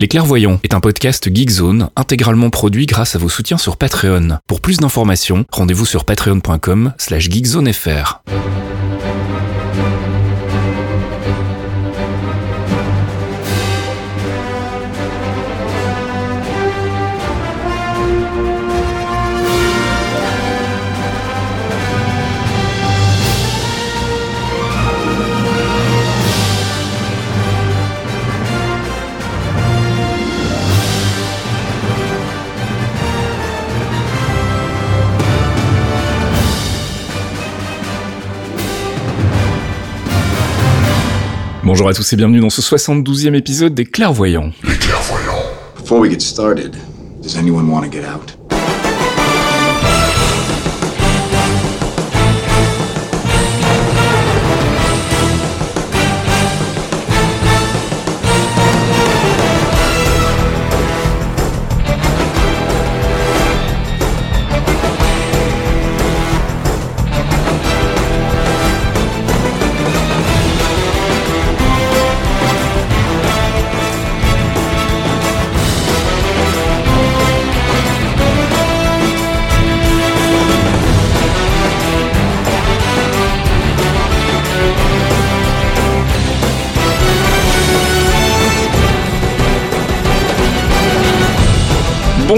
Les Clairvoyants est un podcast Geekzone intégralement produit grâce à vos soutiens sur Patreon. Pour plus d'informations, rendez-vous sur patreon.com slash geekzonefr. Bonjour à tous et bienvenue dans ce 72e épisode des Clairvoyants. Les clairvoyants. Before we get started, does anyone want to get out?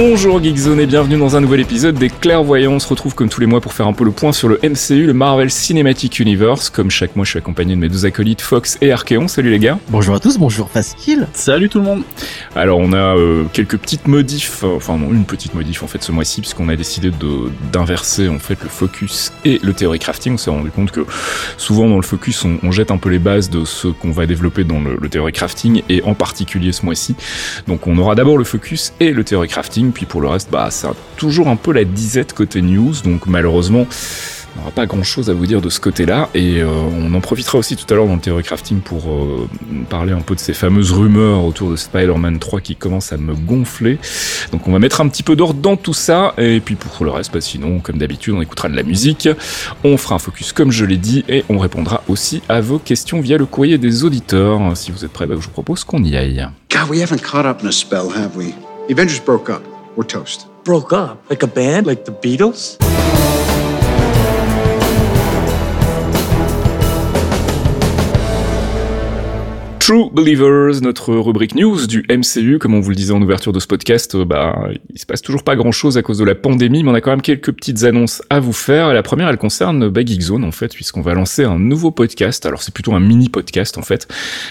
Bonjour Geekzone et bienvenue dans un nouvel épisode des Clairvoyants. On se retrouve comme tous les mois pour faire un peu le point sur le MCU, le Marvel Cinematic Universe. Comme chaque mois, je suis accompagné de mes deux acolytes Fox et Archeon. Salut les gars. Bonjour à tous, bonjour Faskill. Salut tout le monde. Alors on a euh, quelques petites modifs, euh, enfin non, une petite modif en fait ce mois-ci puisqu'on a décidé de d'inverser en fait le focus et le theory crafting. On s'est rendu compte que souvent dans le focus on, on jette un peu les bases de ce qu'on va développer dans le, le theory crafting et en particulier ce mois-ci. Donc on aura d'abord le focus et le theory crafting, puis pour le reste, bah c'est toujours un peu la disette côté news. Donc malheureusement. On n'aura pas grand chose à vous dire de ce côté-là et euh, on en profitera aussi tout à l'heure dans le Theory Crafting pour euh, parler un peu de ces fameuses rumeurs autour de Spider-Man 3 qui commencent à me gonfler. Donc on va mettre un petit peu d'ordre dans tout ça et puis pour le reste, bah, sinon comme d'habitude on écoutera de la musique, on fera un focus comme je l'ai dit et on répondra aussi à vos questions via le courrier des auditeurs. Si vous êtes prêts, bah, je vous propose qu'on y aille. God, we haven't caught up in a spell, have we? The Avengers broke up. We're toast. Broke up like a band, like the Beatles. True Believers, notre rubrique news du MCU, comme on vous le disait en ouverture de ce podcast, euh, bah, il se passe toujours pas grand chose à cause de la pandémie, mais on a quand même quelques petites annonces à vous faire. La première, elle concerne bah, Geekzone, en fait, puisqu'on va lancer un nouveau podcast. Alors, c'est plutôt un mini podcast, en fait,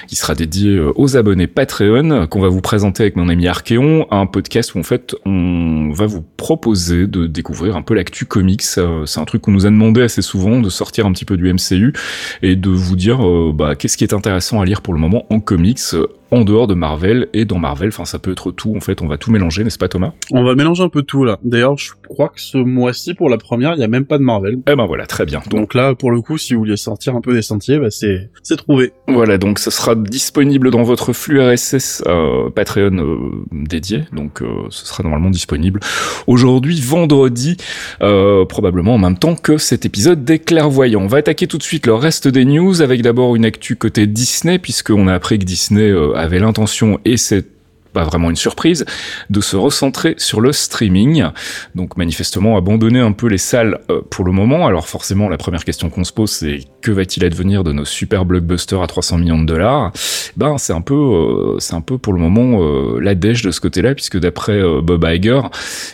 qui sera dédié euh, aux abonnés Patreon, qu'on va vous présenter avec mon ami Archeon, un podcast où, en fait, on va vous proposer de découvrir un peu l'actu comics. Euh, C'est un truc qu'on nous a demandé assez souvent, de sortir un petit peu du MCU et de vous dire, bah, qu'est-ce qui est intéressant à lire pour le moment en comics en dehors de Marvel et dans Marvel, enfin ça peut être tout en fait, on va tout mélanger, n'est-ce pas Thomas? On va mélanger un peu tout là. D'ailleurs, je crois que ce mois-ci, pour la première, il y a même pas de Marvel. Eh ben voilà, très bien. Donc Donc là, pour le coup, si vous vouliez sortir un peu des sentiers, bah c'est c'est trouvé. voilà, donc ce sera disponible dans votre flux RSS euh, Patreon euh, dédié, donc euh, ce sera normalement disponible aujourd'hui vendredi, euh, probablement en même temps que cet épisode des clairvoyants. On va attaquer tout de suite le reste des news avec d'abord une actu côté Disney puisqu'on a appris que Disney euh, avait l'intention et c'est pas vraiment une surprise, de se recentrer sur le streaming. Donc manifestement abandonner un peu les salles euh, pour le moment. Alors forcément la première question qu'on se pose c'est que va-t-il advenir de nos super blockbusters à 300 millions de dollars? Ben c'est un peu euh, c'est un peu pour le moment euh, la dèche de ce côté-là puisque d'après Bob Iger,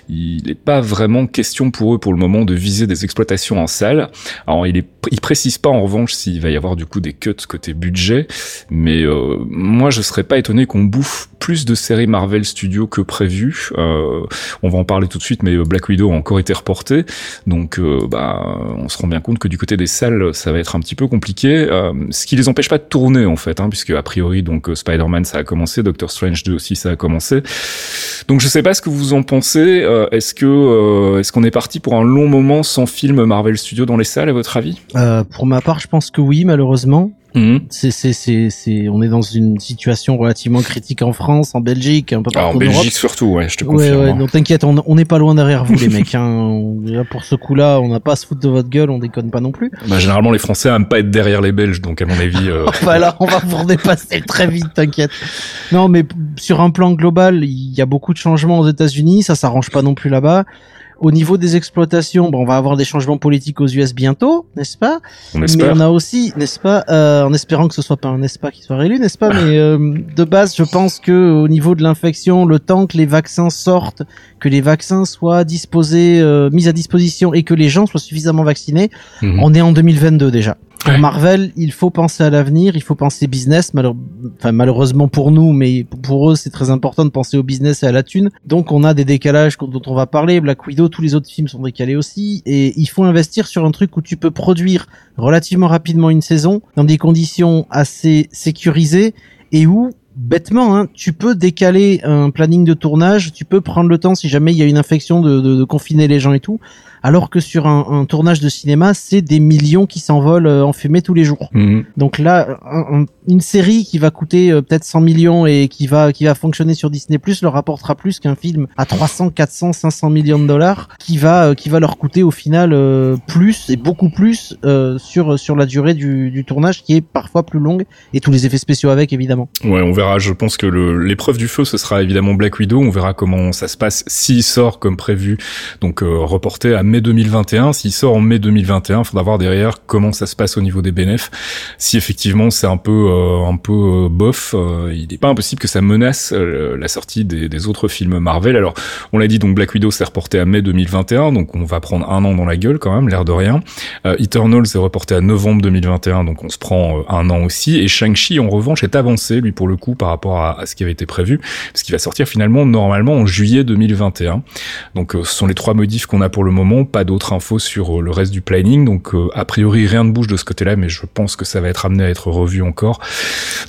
il n'est pas vraiment question pour eux pour le moment de viser des exploitations en salle. Alors il est il précise pas en revanche s'il va y avoir du coup des cuts côté budget, mais moi je serais pas étonné qu'on bouffe plus de séries Marvel Studios que prévu. Euh, on va en parler tout de suite, mais Black Widow a encore été reporté, donc euh, bah on se rend bien compte que du côté des salles ça va être un petit peu compliqué, euh, ce qui les empêche pas de tourner en fait, hein, puisque a priori donc euh, Spider-Man ça a commencé, Doctor Strange 2 aussi ça a commencé. Donc je sais pas ce que vous en pensez. est-ce que est-ce qu'on est parti pour un long moment sans film Marvel Studios dans les salles à votre avis? Pour ma part, je pense que oui, malheureusement. Mhm. C'est, c'est, c'est, c'est, on est dans une situation relativement critique en France, en Belgique, un peu Ah, partout en en Europe. Belgique surtout, ouais, je te Ouais, confirme. ouais, hein. donc t'inquiète, on n'est pas loin derrière vous les mecs. Hein. On- pour ce coup-là, on n'a pas à se foutre de votre gueule, on déconne pas non plus. Bah, généralement, les Français aiment pas être derrière les Belges, donc à mon avis, euh, voilà, on va vous redépasser très vite, t'inquiète. Non, mais sur un plan global, il y a beaucoup de changements aux États-Unis, ça s'arrange pas non plus là-bas. Au niveau des exploitations, bon, on va avoir des changements politiques aux US bientôt, n'est-ce pas? On Mais espère. on a aussi, n'est-ce pas, euh, en espérant que ce soit pas un pas qui soit réélu, n'est-ce pas? Mais euh, de base, je pense que au niveau de l'infection, le temps que les vaccins sortent, que les vaccins soient disposés, euh, mis à disposition et que les gens soient suffisamment vaccinés, Mhm. on est en 2022 déjà. Pour. Marvel, il faut penser à l'avenir, il faut penser business. malheure- enfin, malheureusement pour nous, mais pour eux, c'est très important de penser au business et à la thune. Donc, on a des décalages dont on va parler. Black Widow, tous les autres films sont décalés aussi. Et il faut investir sur un truc où tu peux produire relativement rapidement une saison dans des conditions assez sécurisées et où bêtement, hein, tu peux décaler un planning de tournage, tu peux prendre le temps si jamais il y a une infection de, de, de confiner les gens et tout, alors que sur un, un tournage de cinéma, c'est des millions qui s'envolent euh, en fumée tous les jours. Mhm. Donc là, un- un- une série qui va coûter euh, peut-être 100 millions et qui va qui va fonctionner sur Disney Plus leur rapportera plus qu'un film à 300, 400, 500 millions de dollars qui va euh, qui va leur coûter au final euh, plus et beaucoup plus euh, sur sur la durée du, du tournage qui est parfois plus longue et tous les effets spéciaux avec évidemment. Ouais, on verra. Je pense que l'épreuve du feu, ce sera évidemment Black Widow. On verra comment ça se passe s'il sort comme prévu. Donc euh, reporté à mai 2021. S'il sort en mai 2021, il faudra voir derrière comment ça se passe au niveau des bénéfices. Si effectivement c'est un peu euh, un peu euh, bof, il n'est pas impossible que ça menace la sortie des, autres films Marvel. Alors on l'a dit, donc Black Widow s'est reporté à mai 2021, donc on va prendre un an dans la gueule quand même, l'air de rien. Eternal s'est reporté à novembre 2021, donc on se prend un an aussi. Et Shang-Chi, en revanche, est avancé, lui, pour le coup, par rapport à, ce qui avait été prévu, parce qu'il va sortir finalement, normalement, en juillet 2021. Donc euh, ce sont les trois modifs qu'on a pour le moment, pas d'autres infos sur euh, le reste du planning. Donc euh, a priori, rien ne bouge de ce côté-là, mais je pense que ça va être amené à être revu encore.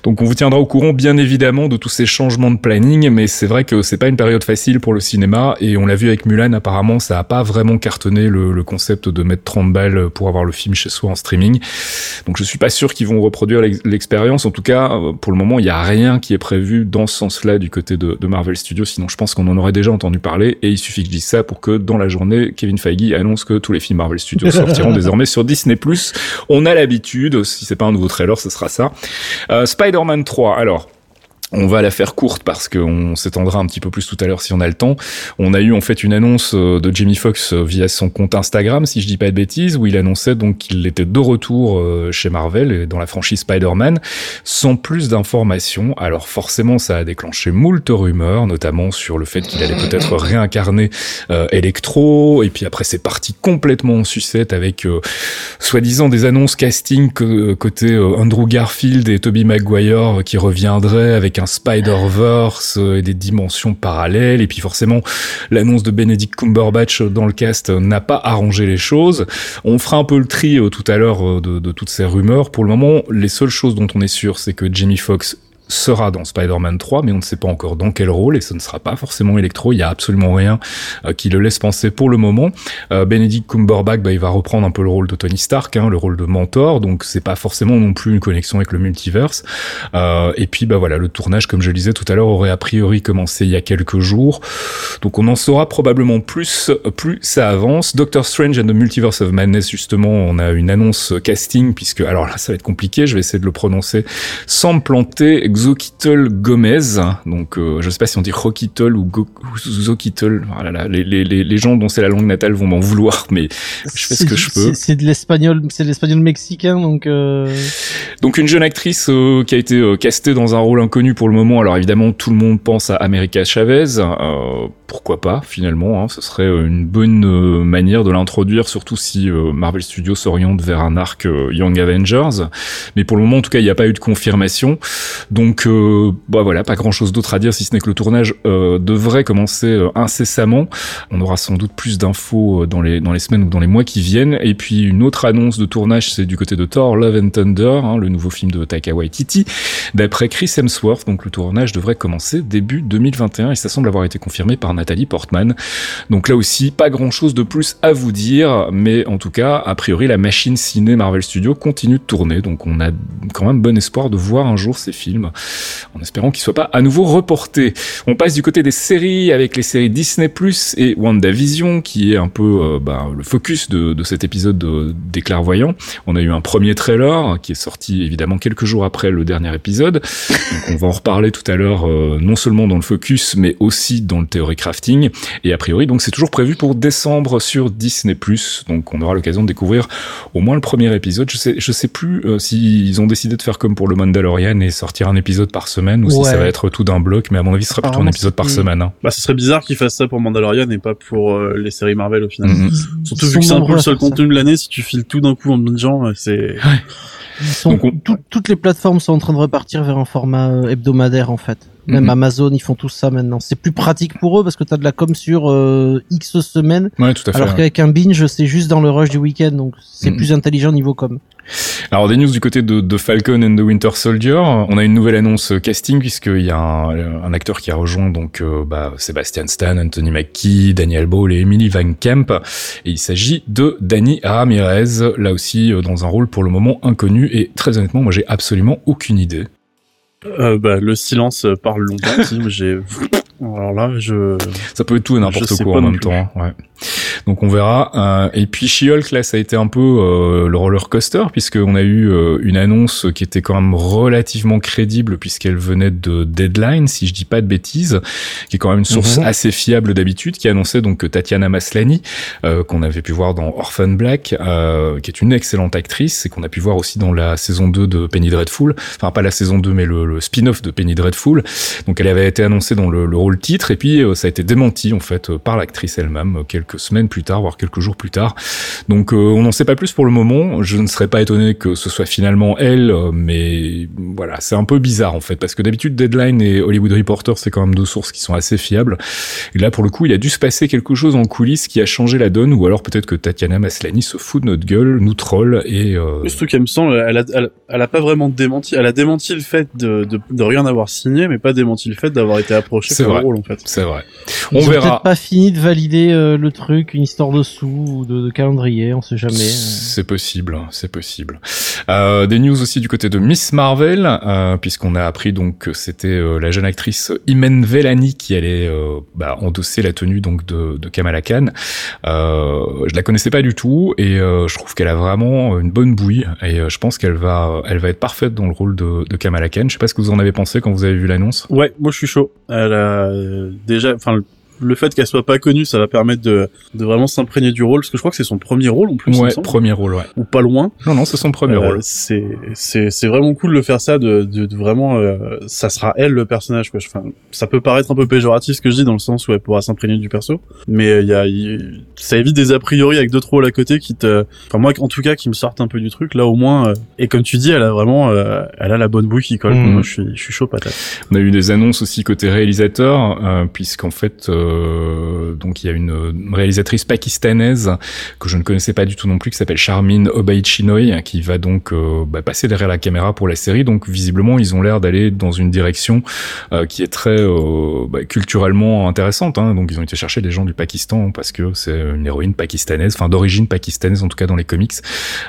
Donc on vous tiendra au courant, bien évidemment, de tous ces changements de planning, mais c'est vrai que c'est pas une période facile pour le cinéma, et on l'a vu avec Mulan, apparemment, ça a pas vraiment cartonné le, le concept de mettre 30 balles pour avoir le film chez soi en streaming. Donc je suis pas sûr qu'ils vont reproduire l'ex- l'expérience. En tout cas, pour le moment, il y a rien qui est prévu dans ce sens-là du côté de, de Marvel Studios. Sinon, je pense qu'on en aurait déjà entendu parler. Et il suffit que je dise ça pour que dans la journée, Kevin Feige annonce que tous les films Marvel Studios sortiront désormais sur Disney+. On a l'habitude. Si c'est pas un nouveau trailer, ce sera ça. Euh, Spider-Man 3. Alors. On va la faire courte parce qu'on s'étendra un petit peu plus tout à l'heure si on a le temps. On a eu en fait une annonce euh, de Jamie Foxx euh, via son compte Instagram, si je dis pas de bêtises, où il annonçait donc qu'il était de retour euh, chez Marvel et dans la franchise Spider-Man, sans plus d'informations. Alors forcément, ça a déclenché moult rumeurs, notamment sur le fait qu'il allait peut-être réincarner Electro. Et puis après, c'est parti complètement en sucette avec soi-disant des annonces casting côté Andrew Garfield et Tobey Maguire qui reviendraient avec un Spider-Verse euh, et des dimensions parallèles. Et puis forcément, l'annonce de Benedict Cumberbatch dans le cast n'a pas arrangé les choses. On fera un peu le tri euh, tout à l'heure euh, de, de toutes ces rumeurs. Pour le moment, les seules choses dont on est sûr, c'est que Jamie Foxx sera dans Spider-Man 3, mais on ne sait pas encore dans quel rôle, et ce ne sera pas forcément Electro, il y a absolument rien euh, qui le laisse penser pour le moment. Euh, Benedict Cumberbatch, bah, il va reprendre un peu le rôle de Tony Stark, hein, le rôle de mentor, donc c'est pas forcément non plus une connexion avec le multiverse. Euh, et puis bah voilà, le tournage, comme je le disais tout à l'heure, aurait a priori commencé il y a quelques jours, donc on en saura probablement plus, plus ça avance. Doctor Strange and the Multiverse of Madness, justement, on a une annonce casting, puisque alors là ça va être compliqué, je vais essayer de le prononcer sans me planter. Xochitl Gomez, donc euh, je sais pas si on dit Roquitl ou ou Xochitl, voilà, là, les, les, les, les gens dont c'est la langue natale vont m'en vouloir, mais Je fais ce que je peux. c'est- de l'espagnol, c'est de l'espagnol mexicain, donc. Euh... Donc une jeune actrice euh, qui a été euh, castée dans un rôle inconnu pour le moment. Alors évidemment, tout le monde pense à America Chavez. Euh, pourquoi pas finalement hein, Ce serait une bonne manière de l'introduire, surtout si Marvel Studios s'oriente vers un arc Young Avengers. Mais pour le moment, en tout cas, il n'y a pas eu de confirmation. Donc Donc, euh, bah voilà, pas grand-chose d'autre à dire si ce n'est que le tournage euh, devrait commencer euh, incessamment. On aura sans doute plus d'infos euh, dans les dans les semaines ou dans les mois qui viennent. Et puis une autre annonce de tournage, c'est du côté de Thor: Love and Thunder, hein, le nouveau film de Taika Waititi, d'après Chris Hemsworth. Donc le tournage devrait commencer début 2021 et ça semble avoir été confirmé par Nathalie Portman. Donc là aussi, pas grand-chose de plus à vous dire, mais en tout cas, a priori, la machine ciné Marvel Studios continue de tourner. Donc on a quand même bon espoir de voir un jour ces films, en espérant qu'ils soient pas à nouveau reportés. On passe du côté des séries avec les séries Disney Plus et WandaVision, qui est un peu euh, bah, le focus de, cet épisode de- des clairvoyants. On a eu un premier trailer qui est sorti évidemment quelques jours après le dernier épisode. On va en reparler tout à l'heure, euh, non seulement dans le focus, mais aussi dans le theory crafting. Et a priori, donc c'est toujours prévu pour décembre sur Disney+. Donc on aura l'occasion de découvrir au moins le premier épisode. Je sais, je sais plus euh, s'ils ont décidé de faire comme pour le Mandalorian et sortir un épisode par semaine ou si Ouais. ça va être tout d'un bloc. Mais à mon avis, ce sera plutôt un Apparemment, épisode par semaine. hein. Bah, ce serait bizarre qu'ils fassent ça pour Mandalorian et pas pour euh, les séries Marvel au final. Surtout vu que c'est un peu le seul contenu de l'année, si tu files tout d'un coup en gens, euh, c'est... Ils sont- Donc on- tout- toutes les plateformes sont en train de repartir vers un format euh, hebdomadaire en fait. Même Mhm. Amazon, ils font tout ça maintenant. C'est plus pratique pour eux parce que t'as de la com sur euh, X semaines, Ouais, tout à fait. alors ouais. qu'avec un binge, c'est juste dans le rush du week-end, donc c'est Mhm. plus intelligent niveau com. Alors des news du côté de, de Falcon and the Winter Soldier, on a une nouvelle annonce euh, casting puisqu'il y a un, un acteur qui a rejoint donc euh, bah, Sebastian Stan, Anthony Mackie, Daniel Ball et Emily Van Camp et il s'agit de Danny Ramirez, là aussi euh, dans un rôle pour le moment inconnu et très honnêtement moi j'ai absolument aucune idée. Euh, bah, le silence parle longtemps, Tim, j'ai... Alors là, je... Ça peut être tout et n'importe quoi en même plus. temps. Ouais. Donc on verra. Euh, et puis She-Hulk là, ça a été un peu euh, le roller coaster puisqu'on a eu euh, une annonce qui était quand même relativement crédible puisqu'elle venait de Deadline, si je dis pas de bêtises, qui est quand même une source Mhm. assez fiable d'habitude, qui annonçait donc que Tatiana Maslany, euh, qu'on avait pu voir dans Orphan Black, euh, qui est une excellente actrice et qu'on a pu voir aussi dans la saison 2 de Penny Dreadful, enfin pas la saison 2 mais le, le spin-off de Penny Dreadful. Donc elle avait été annoncée dans le, le rôle titre et puis euh, ça a été démenti en fait euh, par l'actrice elle-même euh, quelques semaines plus tard, voire quelques jours plus tard. Donc euh, on n'en sait pas plus pour le moment. Je ne serais pas étonné que ce soit finalement elle, euh, mais voilà, c'est un peu bizarre en fait parce que d'habitude Deadline et Hollywood Reporter c'est quand même deux sources qui sont assez fiables. Et là pour le coup il a dû se passer quelque chose en coulisses qui a changé la donne ou alors peut-être que Tatiana Maslany se fout de notre gueule, nous troll et euh, Mais Surtout qu'elle me semble, elle a, elle, elle a pas vraiment démenti. Elle a démenti le fait de, de, de rien avoir signé, mais pas démenti le fait d'avoir été approché C'est vrai. le rôle, en fait. c'est vrai. Ils On ont verra. peut-être pas fini de valider euh, le truc, une histoire de sous ou de, de calendrier, on sait jamais. C'est possible, c'est possible. Euh, des news aussi du côté de Miss Marvel, euh, puisqu'on a appris donc que c'était euh, la jeune actrice Imen Vellani qui allait euh, bah, endosser la tenue donc de, de Kamala Khan. Euh, je la connaissais pas du tout et euh, je trouve qu'elle a vraiment une bonne bouille et euh, je pense qu'elle va, elle va être parfaite dans le rôle de, de Kamala Khan. Je sais pas ce que vous en avez pensé quand vous avez vu l'annonce. Ouais, moi je suis chaud. Elle a déjà, enfin, le- fait qu'elle soit pas connue, ça va permettre de, de vraiment s'imprégner du rôle, parce que je crois que c'est son premier rôle en plus, Ouais, premier rôle, ouais. ou pas loin. Non, non, c'est son premier Euh, rôle. c'est c'est c'est vraiment cool de faire ça, de, de, de vraiment, euh, ça sera elle le personnage. Quoi. Enfin, ça peut paraître un peu péjoratif ce que je dis dans le sens où elle pourra s'imprégner du perso, mais euh, il y a, il- ça évite des a priori avec d'autres rôles à côté qui te, enfin moi en tout cas qui me sortent un peu du truc. Là au moins, euh, et comme tu dis, elle a vraiment, euh, elle a la bonne bouille qui colle. Mhm. Moi je suis je suis chaud patate. On a eu des annonces aussi côté réalisateur, euh, puisqu'en fait, euh, donc il y a une euh, réalisatrice pakistanaise que je ne connaissais pas du tout non plus, qui s'appelle Charmin Obaid-Chinoy, qui va donc euh, bah, passer derrière la caméra pour la série. Donc visiblement, ils ont l'air d'aller dans une direction euh, qui est très euh, bah, culturellement intéressante. Hein. Donc ils ont été chercher des gens du Pakistan parce que c'est une héroïne pakistanaise, enfin d'origine pakistanaise en tout cas dans les comics.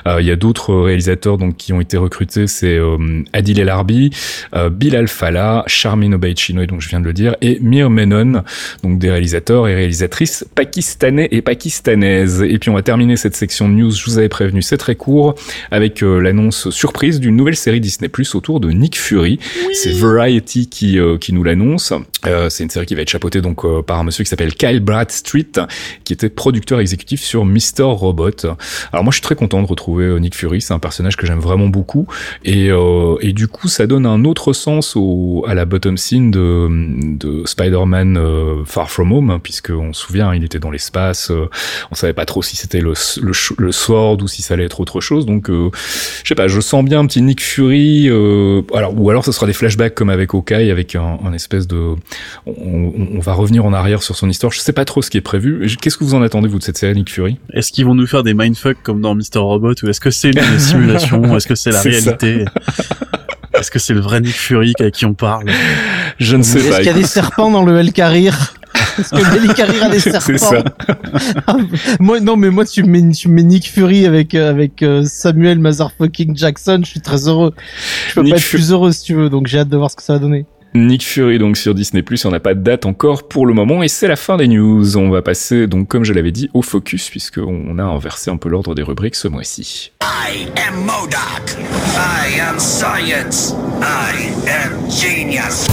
Euh, Il y a d'autres réalisateurs donc qui ont été recrutés, c'est euh, Adil El Arbi, euh, Bilal Fallah, Charmin Obaid-Chinoy, donc je viens de le dire, et Mir Menon, donc des réalisateurs et réalisatrices pakistanais et pakistanaises. Et puis on va terminer cette section de news, je vous avais prévenu, c'est très court, avec euh, l'annonce surprise d'une nouvelle série Disney Plus autour de Nick Fury. C'est Variety qui, euh, qui nous l'annonce. Euh, c'est une série qui va être chapeautée donc par un monsieur qui s'appelle Kyle Bradstreet, qui était producteur exécutif sur Mr. Robot. Alors moi je suis très content de retrouver Nick Fury, c'est un personnage que j'aime vraiment beaucoup. Et, et du coup, ça donne un autre sens au, à la bottom scene de, de Spider-Man Far From Home, hein, puisque on se souvient, il était dans l'espace, euh, on savait pas trop si c'était le, le, le, Sword ou si ça allait être autre chose. Donc, euh, je sais pas, je sens bien un petit Nick Fury. Euh, alors, ou alors, ce sera des flashbacks comme avec Hawkeye, avec un, un espèce de, on, on, va revenir en arrière sur son histoire. Je sais pas trop ce qui est prévu. Qu'est-ce que vous en attendez vous de cette série Nick Fury? Est-ce qu'ils vont nous faire des mindfuck comme dans Mr Robot ou est-ce que c'est une simulation Est-ce que c'est la réalité? Est-ce que c'est le vrai Nick Fury à qui on parle? Je ne sais pas. Est-ce qu'il y a des serpents dans le Hellcarrier? Est-ce que Nick Carrier a des serpents C'est ça. moi, non, mais moi, tu mets, tu mets Nick Fury avec, euh, avec euh, Samuel Motherfucking Jackson, je suis très heureux. Je peux pas être plus heureux si tu veux, donc j'ai hâte de voir ce que ça va donner. Nick Fury donc sur Disney+, on n'a pas de date encore pour le moment et c'est la fin des news. On va passer donc comme je l'avais dit au focus puisqu'on a inversé un peu l'ordre des rubriques ce mois-ci. I am MODOK. I am science. I am genius.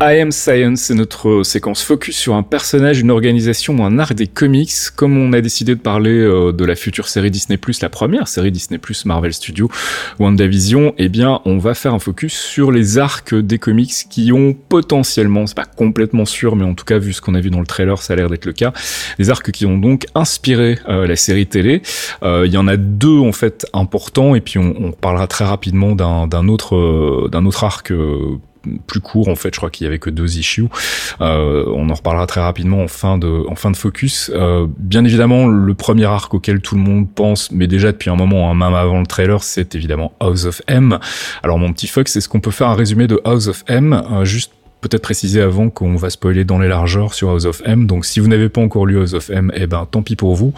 I Am Science, c'est notre séquence focus sur un personnage, une organisation ou un art des comics. Comme on a décidé de parler euh, de la future série Disney+, la première série Disney+, Marvel Studios, WandaVision, eh bien, on va faire un focus sur les arcs des comics qui ont potentiellement, c'est pas complètement sûr, mais en tout cas, vu ce qu'on a vu dans le trailer, ça a l'air d'être le cas, des arcs qui ont donc inspiré euh, la série télé. Euh, il y en a deux, en fait, importants, et puis on, on parlera très rapidement d'un autre, d'un autre arc plus court en fait. Je crois qu'il y avait que deux issues. Euh, on en reparlera très rapidement en fin de en fin de focus. Euh, bien évidemment, le premier arc auquel tout le monde pense, mais déjà depuis un moment, hein, même avant le trailer, c'est évidemment House of M. Alors mon petit Fox, est-ce qu'on peut faire un résumé de House of M euh, juste peut-être préciser avant qu'on va spoiler dans les largeurs sur House of M. Donc si vous n'avez pas encore lu House of M, eh ben tant pis pour vous.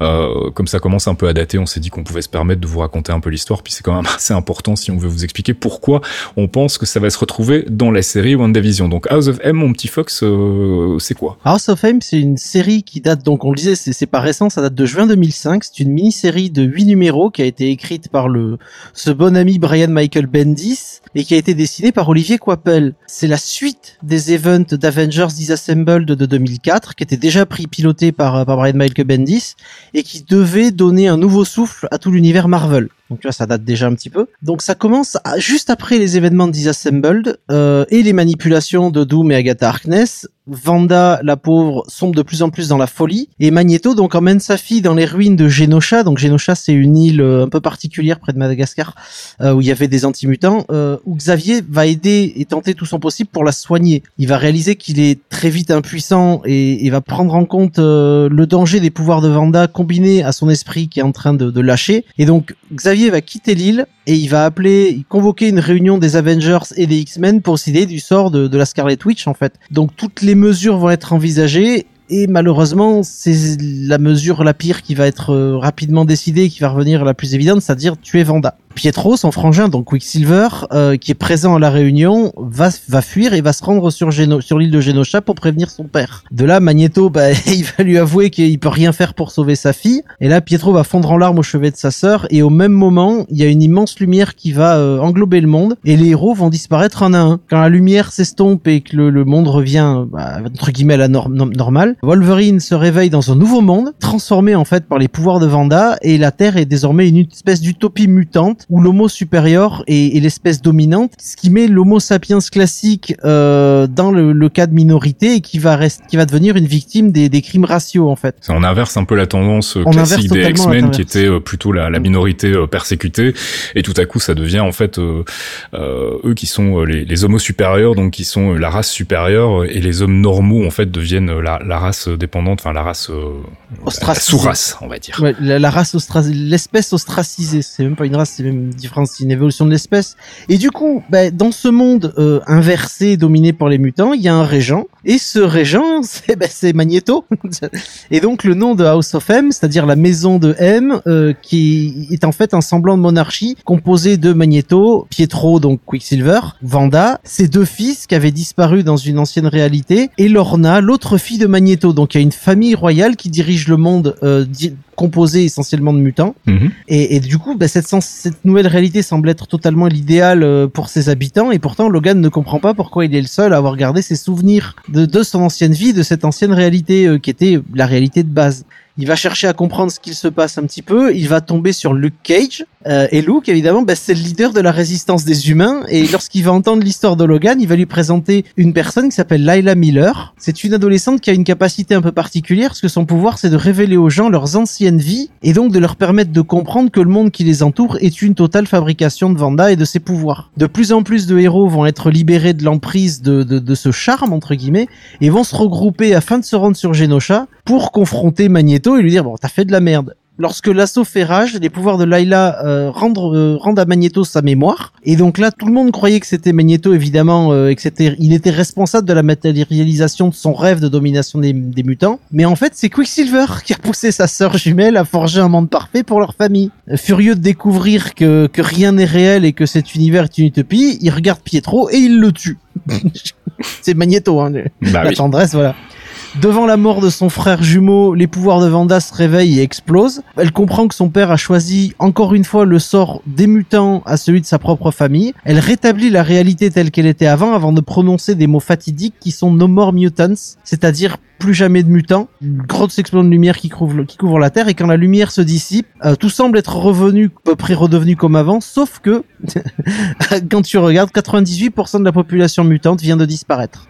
Euh, comme ça commence un peu à dater, on s'est dit qu'on pouvait se permettre de vous raconter un peu l'histoire, puis c'est quand même assez important si on veut vous expliquer pourquoi on pense que ça va se retrouver dans la série WandaVision. Donc House of M, mon petit Fox, euh, c'est quoi? House of M, c'est une série qui date, donc on le disait, c'est pas récent, ça date de juin 2005. C'est une mini-série de 8 numéros qui a été écrite par le ce bon ami Brian Michael Bendis et qui a été dessinée par Olivier Coipel. C'est la suite des events d'Avengers Disassembled de 2004, qui était déjà pris piloté par, par Brian Michael Bendis, et qui devait donner un nouveau souffle à tout l'univers Marvel. Donc là, ça date déjà un petit peu. Donc ça commence juste après les événements de Disassembled euh, et les manipulations de Doom et Agatha Harkness. Vanda, la pauvre, sombre de plus en plus dans la folie. Et Magneto donc emmène sa fille dans les ruines de Genosha. Donc Genosha, c'est une île euh, un peu particulière près de Madagascar euh, où il y avait des antimutants. Euh, où Xavier va aider et tenter tout son possible pour la soigner. Il va réaliser qu'il est très vite impuissant et, et va prendre en compte euh, le danger des pouvoirs de Vanda combiné à son esprit qui est en train de, de lâcher. Et donc Xavier va quitter l'île et il va appeler, convoquer une réunion des Avengers et des X-Men pour décider du sort de, de la Scarlet Witch en fait. Donc toutes les mesures vont être envisagées et malheureusement, c'est la mesure la pire qui va être euh, rapidement décidée, qui va revenir la plus évidente, c'est-à-dire tuer Vanda. Pietro, son frangin, donc Quicksilver, euh, qui est présent à la réunion, va, va fuir et va se rendre sur, sur l'île de Genosha pour prévenir son père. De là, Magneto, bah, il va lui avouer qu'il peut rien faire pour sauver sa fille. Et là, Pietro va fondre en larmes au chevet de sa sœur. Et au même moment, il y a une immense lumière qui va euh, englober le monde et les héros vont disparaître un à un. Quand la lumière s'estompe et que le, monde revient, bah, entre guillemets, à la norme normale, Wolverine se réveille dans un nouveau monde, transformé en fait par les pouvoirs de Vanda et la Terre est désormais une espèce d'utopie mutante où l'homo supérieur est, l'espèce dominante, ce qui met l'homo sapiens classique euh, dans le, le, cas de minorité et qui va rester, qui va devenir une victime des, des crimes raciaux en fait. On inverse un peu la tendance euh, classique des X-Men qui était euh, plutôt la, la minorité euh, persécutée et tout à coup ça devient en fait euh, eux qui sont les, les homos supérieurs donc qui sont la race supérieure et les hommes normaux en fait deviennent la, la race dépendante, enfin la race sous-race on va dire. Ouais, la, la race l'espèce ostracisée, c'est même pas une race, c'est même une différence, une évolution de l'espèce. Et du coup, bah, dans ce monde euh, inversé, dominé par les mutants, il y a un régent. Et ce régent, c'est bah, Magneto. et donc le nom de House of M, c'est-à-dire la maison de M, euh, qui est en fait un semblant de monarchie composé de Magneto, Pietro, donc Quicksilver, Vanda, ses deux fils qui avaient disparu dans une ancienne réalité, et Lorna, l'autre fille de Magneto. Donc il y a une famille royale qui dirige le monde euh, composé essentiellement de mutants. Mhm. Et, et, du coup, bah, cette, cette nouvelle réalité semble être totalement l'idéal euh, pour ses habitants. Et pourtant, Logan ne comprend pas pourquoi il est le seul à avoir gardé ses souvenirs de, de son ancienne vie, de cette ancienne réalité euh, qui était la réalité de base. Il va chercher à comprendre ce qu'il se passe un petit peu. Il va tomber sur Luke Cage, Euh, et Luke, évidemment, bah, c'est le leader de la résistance des humains. Et lorsqu'il va entendre l'histoire de Logan, il va lui présenter une personne qui s'appelle Lila Miller. C'est une adolescente qui a une capacité un peu particulière, parce que son pouvoir, c'est de révéler aux gens leurs anciennes vies, et donc de leur permettre de comprendre que le monde qui les entoure est une totale fabrication de Vanda et de ses pouvoirs. De plus en plus de héros vont être libérés de l'emprise de, de, de ce charme, entre guillemets, et vont se regrouper afin de se rendre sur Genosha pour confronter Magneto et lui dire, bon, t'as fait de la merde lorsque l'assaut fait rage, les pouvoirs de Layla euh, rendent, euh, rendent à Magneto sa mémoire. Et donc là, tout le monde croyait que c'était Magneto, évidemment, euh, et que c'était, il était responsable de la matérialisation de son rêve de domination des, des mutants. Mais en fait, c'est Quicksilver qui a poussé sa sœur jumelle à forger un monde parfait pour leur famille. Furieux de découvrir que, que rien n'est réel et que cet univers est une utopie, il regarde Pietro et il le tue. c'est Magneto, hein, Bah la oui. tendresse, voilà. Devant la mort de son frère jumeau, les pouvoirs de Vanda se réveillent et explosent. Elle comprend que son père a choisi encore une fois le sort des mutants à celui de sa propre famille. Elle rétablit la réalité telle qu'elle était avant avant de prononcer des mots fatidiques qui sont No More Mutants, c'est-à-dire plus jamais de mutants. Une grosse explosion de lumière qui couvre, la Terre et quand la lumière se dissipe, euh, tout semble être revenu, à peu près redevenu comme avant, sauf que quand tu regardes, 98% de la population mutante vient de disparaître.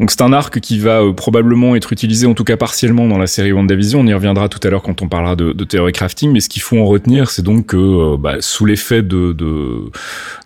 Donc c'est un arc qui va euh, probablement être utilisé en tout cas partiellement dans la série WandaVision. On y reviendra tout à l'heure quand on parlera de, théorie crafting. Mais ce qu'il faut en retenir, c'est donc que euh, bah, sous l'effet de, de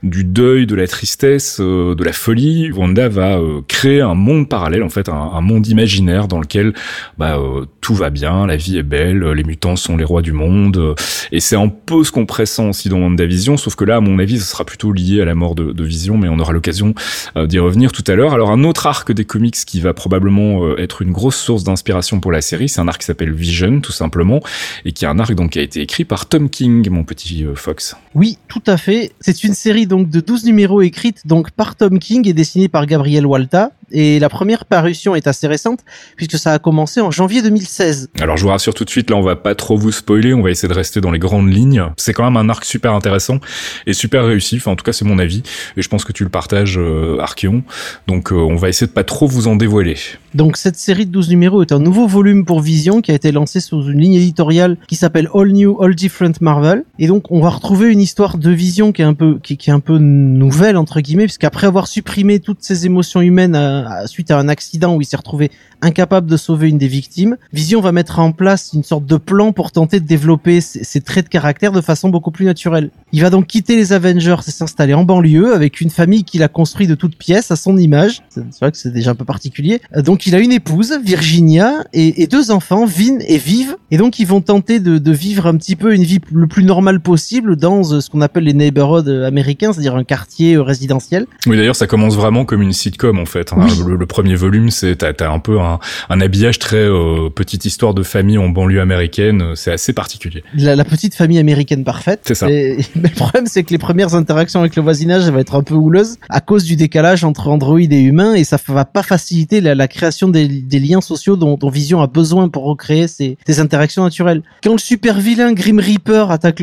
du deuil, de la tristesse, euh, de la folie, Wanda va créer un monde parallèle, en fait, un, monde imaginaire dans lequel bah, tout va bien, la vie est belle, les mutants sont les rois du monde. et c'est un peu ce qu'on pressent aussi dans WandaVision, sauf que là, à mon avis, ce sera plutôt lié à la mort de, de Vision, mais on aura l'occasion d'y revenir tout à l'heure. Alors un autre arc des comics qui va probablement euh, être une grosse source d'inspiration pour la série, c'est un arc qui s'appelle Vision tout simplement et qui est un arc donc qui a été écrit par Tom King, mon petit euh, Fox. Oui, tout à fait. C'est une série donc de 12 numéros écrite donc par Tom King et dessinée par Gabriel Walta. Et la première parution est assez récente puisque ça a commencé en janvier 2016. Alors je vous rassure tout de suite, là on va pas trop vous spoiler, on va essayer de rester dans les grandes lignes. C'est quand même un arc super intéressant et super réussi, enfin en tout cas c'est mon avis et je pense que tu le partages euh, Archeon. Donc euh, on va essayer de pas trop vous en dévoiler. Donc cette série de 12 numéros est un nouveau volume pour Vision qui a été lancé sous une ligne éditoriale qui s'appelle All New, All Different Marvel. Et donc on va retrouver une histoire de Vision qui est un peu qui, est un peu nouvelle entre guillemets puisqu'après avoir supprimé toutes ses émotions humaines à- à- suite à un accident où il s'est retrouvé incapable de sauver une des victimes, Vision va mettre en place une sorte de plan pour tenter de développer ses traits de caractère de façon beaucoup plus naturelle. Il va donc quitter les Avengers et s'installer en banlieue avec une famille qu'il a construit de toutes pièces à son image. C'est vrai que c'est déjà un peu particulier. Donc il a une épouse, Virginia, et, et deux enfants, Vin et Viv. Et donc ils vont tenter de, de vivre un petit peu une vie le plus normale possible dans euh, ce qu'on appelle les neighborhoods euh, américains, c'est-à-dire un quartier euh, résidentiel. Oui d'ailleurs ça commence vraiment comme une sitcom en fait. hein. Oui. Le, le premier volume c'est t'as un peu un, un habillage très euh, petite histoire de famille en banlieue américaine, c'est assez particulier. La, la petite famille américaine parfaite. C'est ça. Et, mais le problème, c'est que les premières interactions avec le voisinage elles vont être un peu houleuses à cause du décalage entre Android et humain et ça va pas faciliter la, création des, liens sociaux dont, Vision a besoin pour recréer ces, interactions naturelles. Quand le super vilain Grim Reaper attaque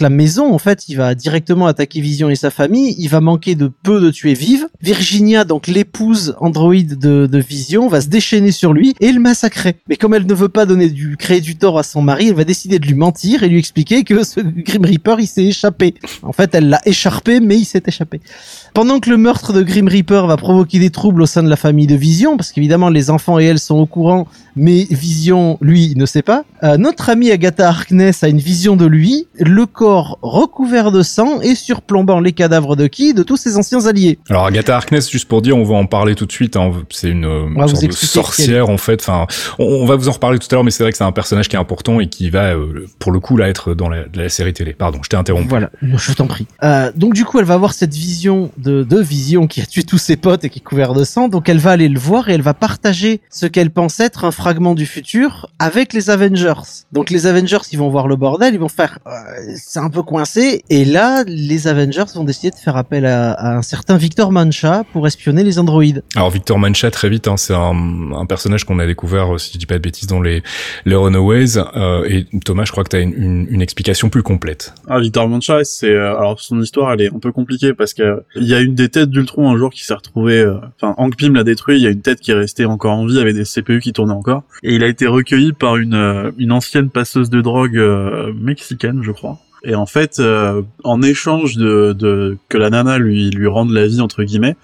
la maison, en fait, il va directement attaquer Vision et sa famille. Il va manquer de peu de tuer Vive. Virginia, donc l'épouse Android de, de Vision, va se déchaîner sur lui et le massacrer. Mais comme elle ne veut pas donner du, créer du tort à son mari, elle va décider de lui mentir et lui expliquer que ce Grim Reaper, il s'est échappé. En fait, elle l'a écharpé, mais il s'est échappé. Pendant que le meurtre de Grim Reaper va provoquer des troubles au sein de la famille de Vision, parce qu'évidemment les enfants et elle sont au courant, mais Vision, lui, ne sait pas, euh, notre amie Agatha Harkness a une vision de lui, le corps recouvert de sang et surplombant les cadavres de qui? De tous ses anciens alliés. Alors Agatha Harkness, juste pour dire, on va en parler tout de suite. hein, c'est une euh, sorte de sorcière en fait. Enfin, on, on va vous en reparler tout à l'heure, mais c'est vrai que c'est un personnage qui est important et qui va, euh, pour le coup, là être dans la, la série télé. Pardon, je t'ai interrompu. Voilà, je t'en prie. Euh, donc du coup, elle va avoir cette vision de, de Vision qui a tué tous ses potes et qui est couvert de sang. Donc elle va aller le voir et elle va partager ce qu'elle pense être un fragment du futur avec les Avengers. Donc les Avengers, ils vont voir le bordel, ils vont faire, euh, c'est un peu coincé. Et là, les Avengers vont décider de faire appel à, à un certain Victor Mancha pour espionner les androïdes. Alors Victor Mancha, très vite, hein, c'est un, un personnage qu'on a découvert, euh, si je dis pas de bêtises, dans les, les Runaways. euh, et Thomas, je crois que tu as une, une, une explication plus complète. Ah, Victor Mancha, c'est euh, alors son histoire, elle est un peu compliquée parce que il y a une des têtes d'Ultron un jour qui s'est retrouvée. euh, Enfin, Hank l'a détruit. Il y a une tête qui est restée encore en vie avec des CPU qui tournaient encore. Et il a été recueilli par une euh, ancienne passeuse de drogue euh, mexicaine, je crois. Et en fait, en échange de, que la nana lui rende la vie entre guillemets,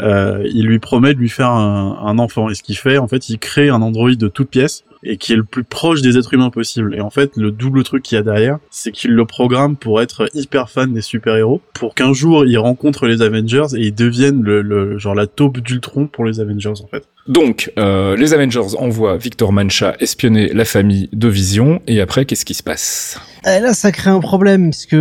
il lui promet de lui faire un, un enfant. Et ce qu'il fait, en fait, il crée un androïde de toute pièce et qui est le plus proche des êtres humains possible. Et en fait, le double truc qu'il y a derrière, c'est qu'il le programme pour être hyper fan des super-héros, pour qu'un jour il rencontre les Avengers et il devienne le, le genre la taupe d'Ultron pour les Avengers en fait. Donc, euh, les Avengers envoient Victor Mancha espionner la famille de Vision, et après, qu'est-ce qui se passe? Et là, ça crée un problème, puisque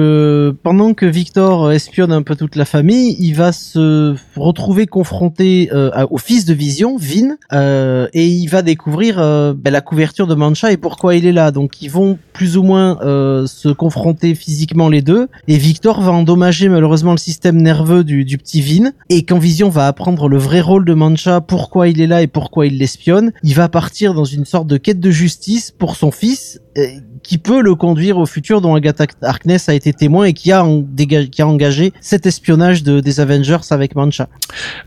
pendant que Victor espionne un peu toute la famille, il va se retrouver confronté euh, au fils de Vision, Vin, euh, et il va découvrir euh, ben, la couverture de Mancha et pourquoi il est là. Donc, ils vont plus ou moins euh, se confronter physiquement les deux, et Victor va endommager malheureusement le système nerveux du petit Vin. Et quand Vision va apprendre le vrai rôle de Mancha, pourquoi il est là et pourquoi il l'espionne, il va partir dans une sorte de quête de justice pour son fils, euh, qui peut le conduire au futur dont Agatha Harkness a été témoin et qui a, qui engagé cet espionnage de, des Avengers avec Mancha.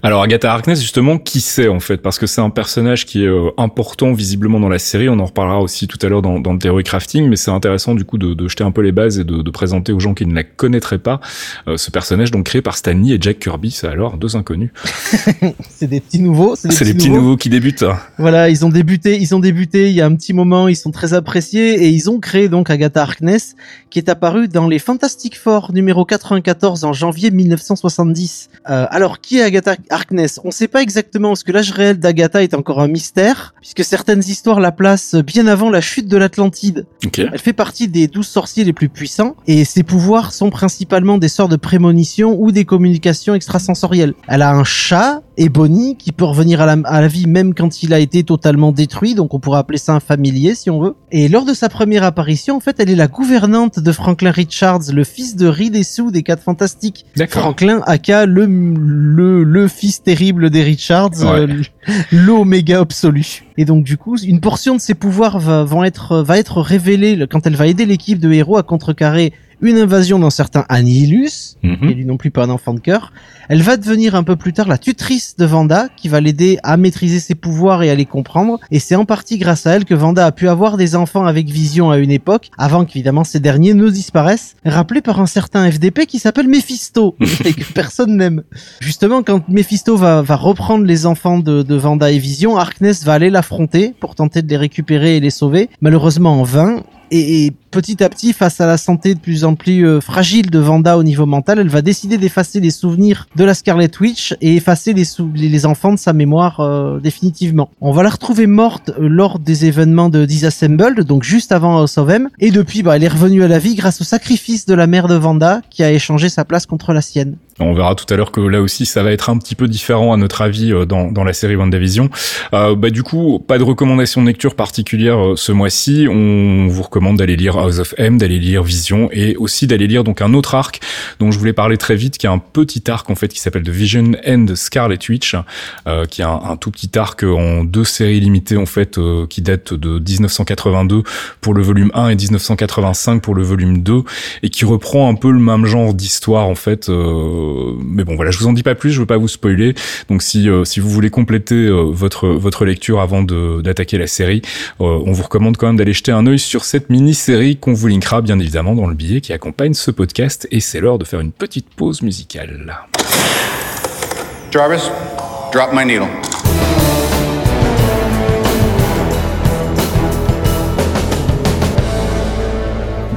Alors, Agatha Harkness, justement, qui c'est, en fait? Parce que c'est un personnage qui est euh, important, visiblement, dans la série, on en reparlera aussi tout à l'heure dans, dans le Theory Crafting, mais c'est intéressant, du coup, de, de jeter un peu les bases et de, de présenter aux gens qui ne la connaîtraient pas euh, ce personnage, donc créé par Stan Lee et Jack Kirby, c'est alors deux inconnus. C'est des petits nouveaux. C'est des, les petits nouveaux qui débutent. Voilà, ils ont débuté, ils ont débuté il y a un petit moment, ils sont très appréciés et ils ont créé donc Agatha Harkness qui est apparue dans les Fantastic Four numéro 94 en janvier 1970. Euh, alors qui est Agatha Harkness? On sait pas exactement parce que l'âge réel d'Agatha est encore un mystère puisque certaines histoires la placent bien avant la chute de l'Atlantide. Ok. Elle fait partie des douze sorciers les plus puissants et ses pouvoirs sont principalement des sorts de prémonition ou des communications extrasensorielles. Elle a un chat, Ebony, qui peut revenir à la, à la vie même quand il a été totalement détruit, donc on pourrait appeler ça un familier si on veut. Et lors de sa première apparition, en fait, elle est la gouvernante de Franklin Richards, le fils de Reed et Sue des Quatre Fantastiques. Franklin, aka le, le, le fils terrible des Richards, Ouais. euh, l'oméga absolu. Et donc du coup, une portion de ses pouvoirs va, vont être, va être révélée quand elle va aider l'équipe de héros à contrecarrer une invasion d'un certain Annihilus, Mhm. qui est lui non plus pas un enfant de cœur. Elle va devenir un peu plus tard la tutrice de Vanda, qui va l'aider à maîtriser ses pouvoirs et à les comprendre. Et c'est en partie grâce à elle que Vanda a pu avoir des enfants avec Vision à une époque, avant qu'évidemment ces derniers ne disparaissent, rappelés par un certain FDP qui s'appelle Mephisto, et que personne n'aime. Justement, quand Mephisto va, va reprendre les enfants de, de Vanda et Vision, Harkness va aller l'affronter pour tenter de les récupérer et les sauver, malheureusement en vain. Et, et petit à petit, face à la santé de plus en plus euh, fragile de Vanda au niveau mental, elle va décider d'effacer les souvenirs de la Scarlet Witch et effacer les, enfants de sa mémoire euh, définitivement. On va la retrouver morte euh, lors des événements de Disassembled, donc juste avant House of M. Et depuis, bah, elle est revenue à la vie grâce au sacrifice de la mère de Vanda qui a échangé sa place contre la sienne. On verra tout à l'heure que là aussi ça va être un petit peu différent à notre avis dans, la série WandaVision. Euh, bah du coup, pas de recommandation de lecture particulière ce mois-ci. On vous recommande d'aller lire House of M, d'aller lire Vision et aussi d'aller lire donc un autre arc dont je voulais parler très vite, qui est un petit arc en fait qui s'appelle The Vision and Scarlet Witch, euh, qui est un, tout petit arc en deux séries limitées en fait euh, qui datent de 1982 pour le volume 1 et 1985 pour le volume 2 et qui reprend un peu le même genre d'histoire en fait. euh, mais bon voilà, je vous en dis pas plus, je veux pas vous spoiler. Donc si euh, si vous voulez compléter euh, votre votre lecture avant d'attaquer la série, on vous recommande quand même d'aller jeter un œil sur cette qu'on vous linkera bien évidemment dans le billet qui accompagne ce podcast. Et c'est l'heure de faire une petite pause musicale. Jarvis, drop my needle.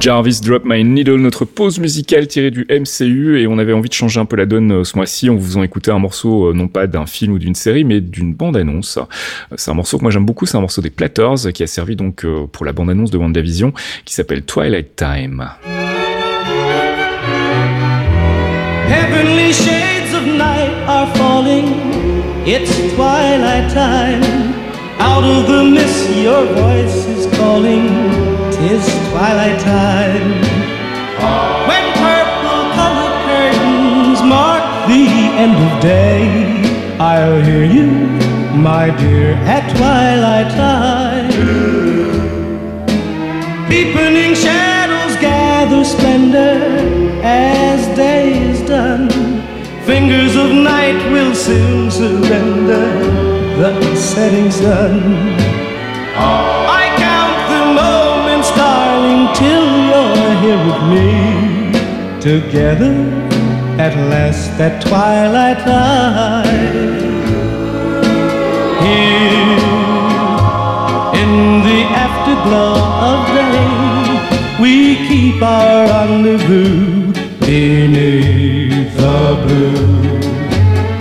Jarvis Drop My Needle, notre pause musicale tirée du MCU et on avait envie de changer un peu la donne euh, ce mois-ci en vous faisant écouter un morceau euh, non pas d'un film ou d'une série mais d'une bande-annonce. Euh, C'est un morceau que moi j'aime beaucoup, c'est un morceau des Platters qui a servi donc pour la bande-annonce de WandaVision qui s'appelle Twilight Time. Heavenly shades of night are falling. It's twilight time. Out of the mist, your voice is calling. Tis twilight time. When purple colored curtains mark the end of day, I'll hear you, my dear, at twilight time. Deepening shadows gather splendor as day is done. Fingers of night will soon surrender the setting sun. Till you're here with me together at last at twilight time. Here in the afterglow of day, we keep our rendezvous beneath the blue.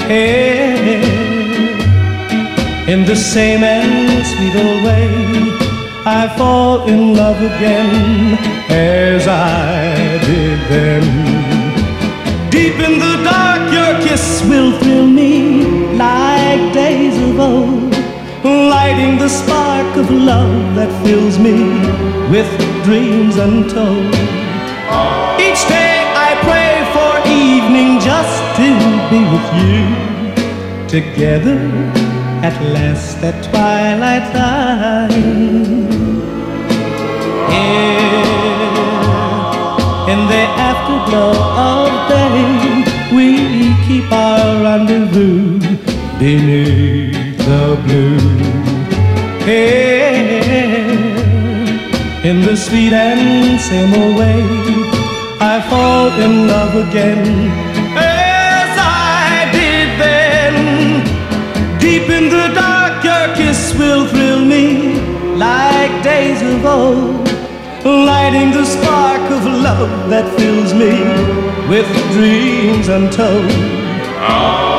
Hey, in the same and sweet old way, I fall in love again as I did then. Deep in the dark, your kiss will thrill me like days of old, lighting the spark of love that fills me with dreams untold. Each day I pray for evening just to be with you together at last at twilight time. Here in the afterglow of day, we keep our rendezvous beneath the blue. Here in the sweet and same way, I fall in love again in the dark, your kiss will thrill me like days of old, lighting the spark of love that fills me with dreams untold.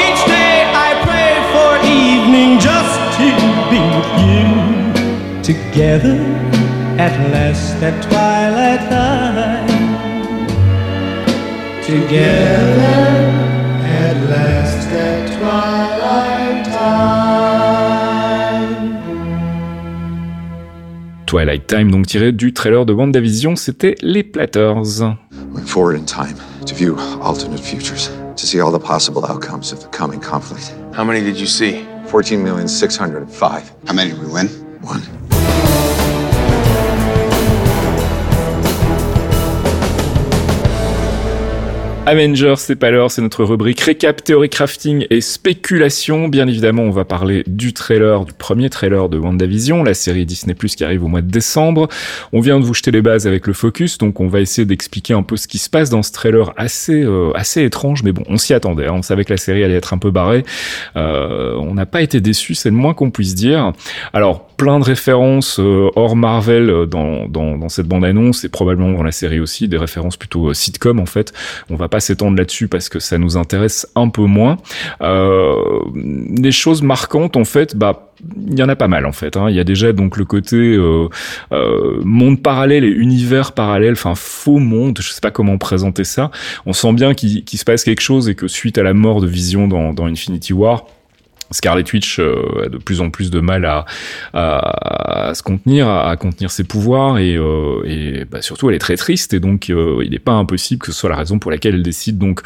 Each day I pray for evening just to be with you together at last at twilight time. Together at last at twilight Twilight Time, donc tiré du trailer de WandaVision, c'était Les Platters. Went forward in time to view alternate futures, to see all the possible outcomes of the coming conflict. How many did you see? 14,605. How many did we win? One. Avengers, c'est pas l'heure, c'est notre rubrique récap, théorie crafting et spéculation. Bien évidemment, on va parler du trailer, du premier trailer de WandaVision, la série Disney Plus qui arrive au mois de décembre. On vient de vous jeter les bases avec le focus, donc on va essayer d'expliquer un peu ce qui se passe dans ce trailer assez euh, assez étrange, mais bon, on s'y attendait. hein. On savait que la série allait être un peu barrée. Euh, on n'a pas été déçus, c'est le moins qu'on puisse dire. Alors plein de références euh, hors Marvel euh, dans, dans, dans cette bande-annonce et probablement dans la série aussi, des références plutôt euh, sitcom en fait. On va pas s'étendre là-dessus parce que ça nous intéresse un peu moins. Euh, des choses marquantes en fait, bah il y en a pas mal en fait. Hein. Il y a déjà donc le côté euh, euh, monde parallèle et univers parallèle, enfin faux monde. Je sais pas comment présenter ça. On sent bien qu'il se passe quelque chose et que suite à la mort de Vision dans Infinity War. Scarlet Witch euh, a de plus en plus de mal à, à, à se contenir, à, à contenir ses pouvoirs et, euh, et bah, surtout elle est très triste et donc euh, il n'est pas impossible que ce soit la raison pour laquelle elle décide donc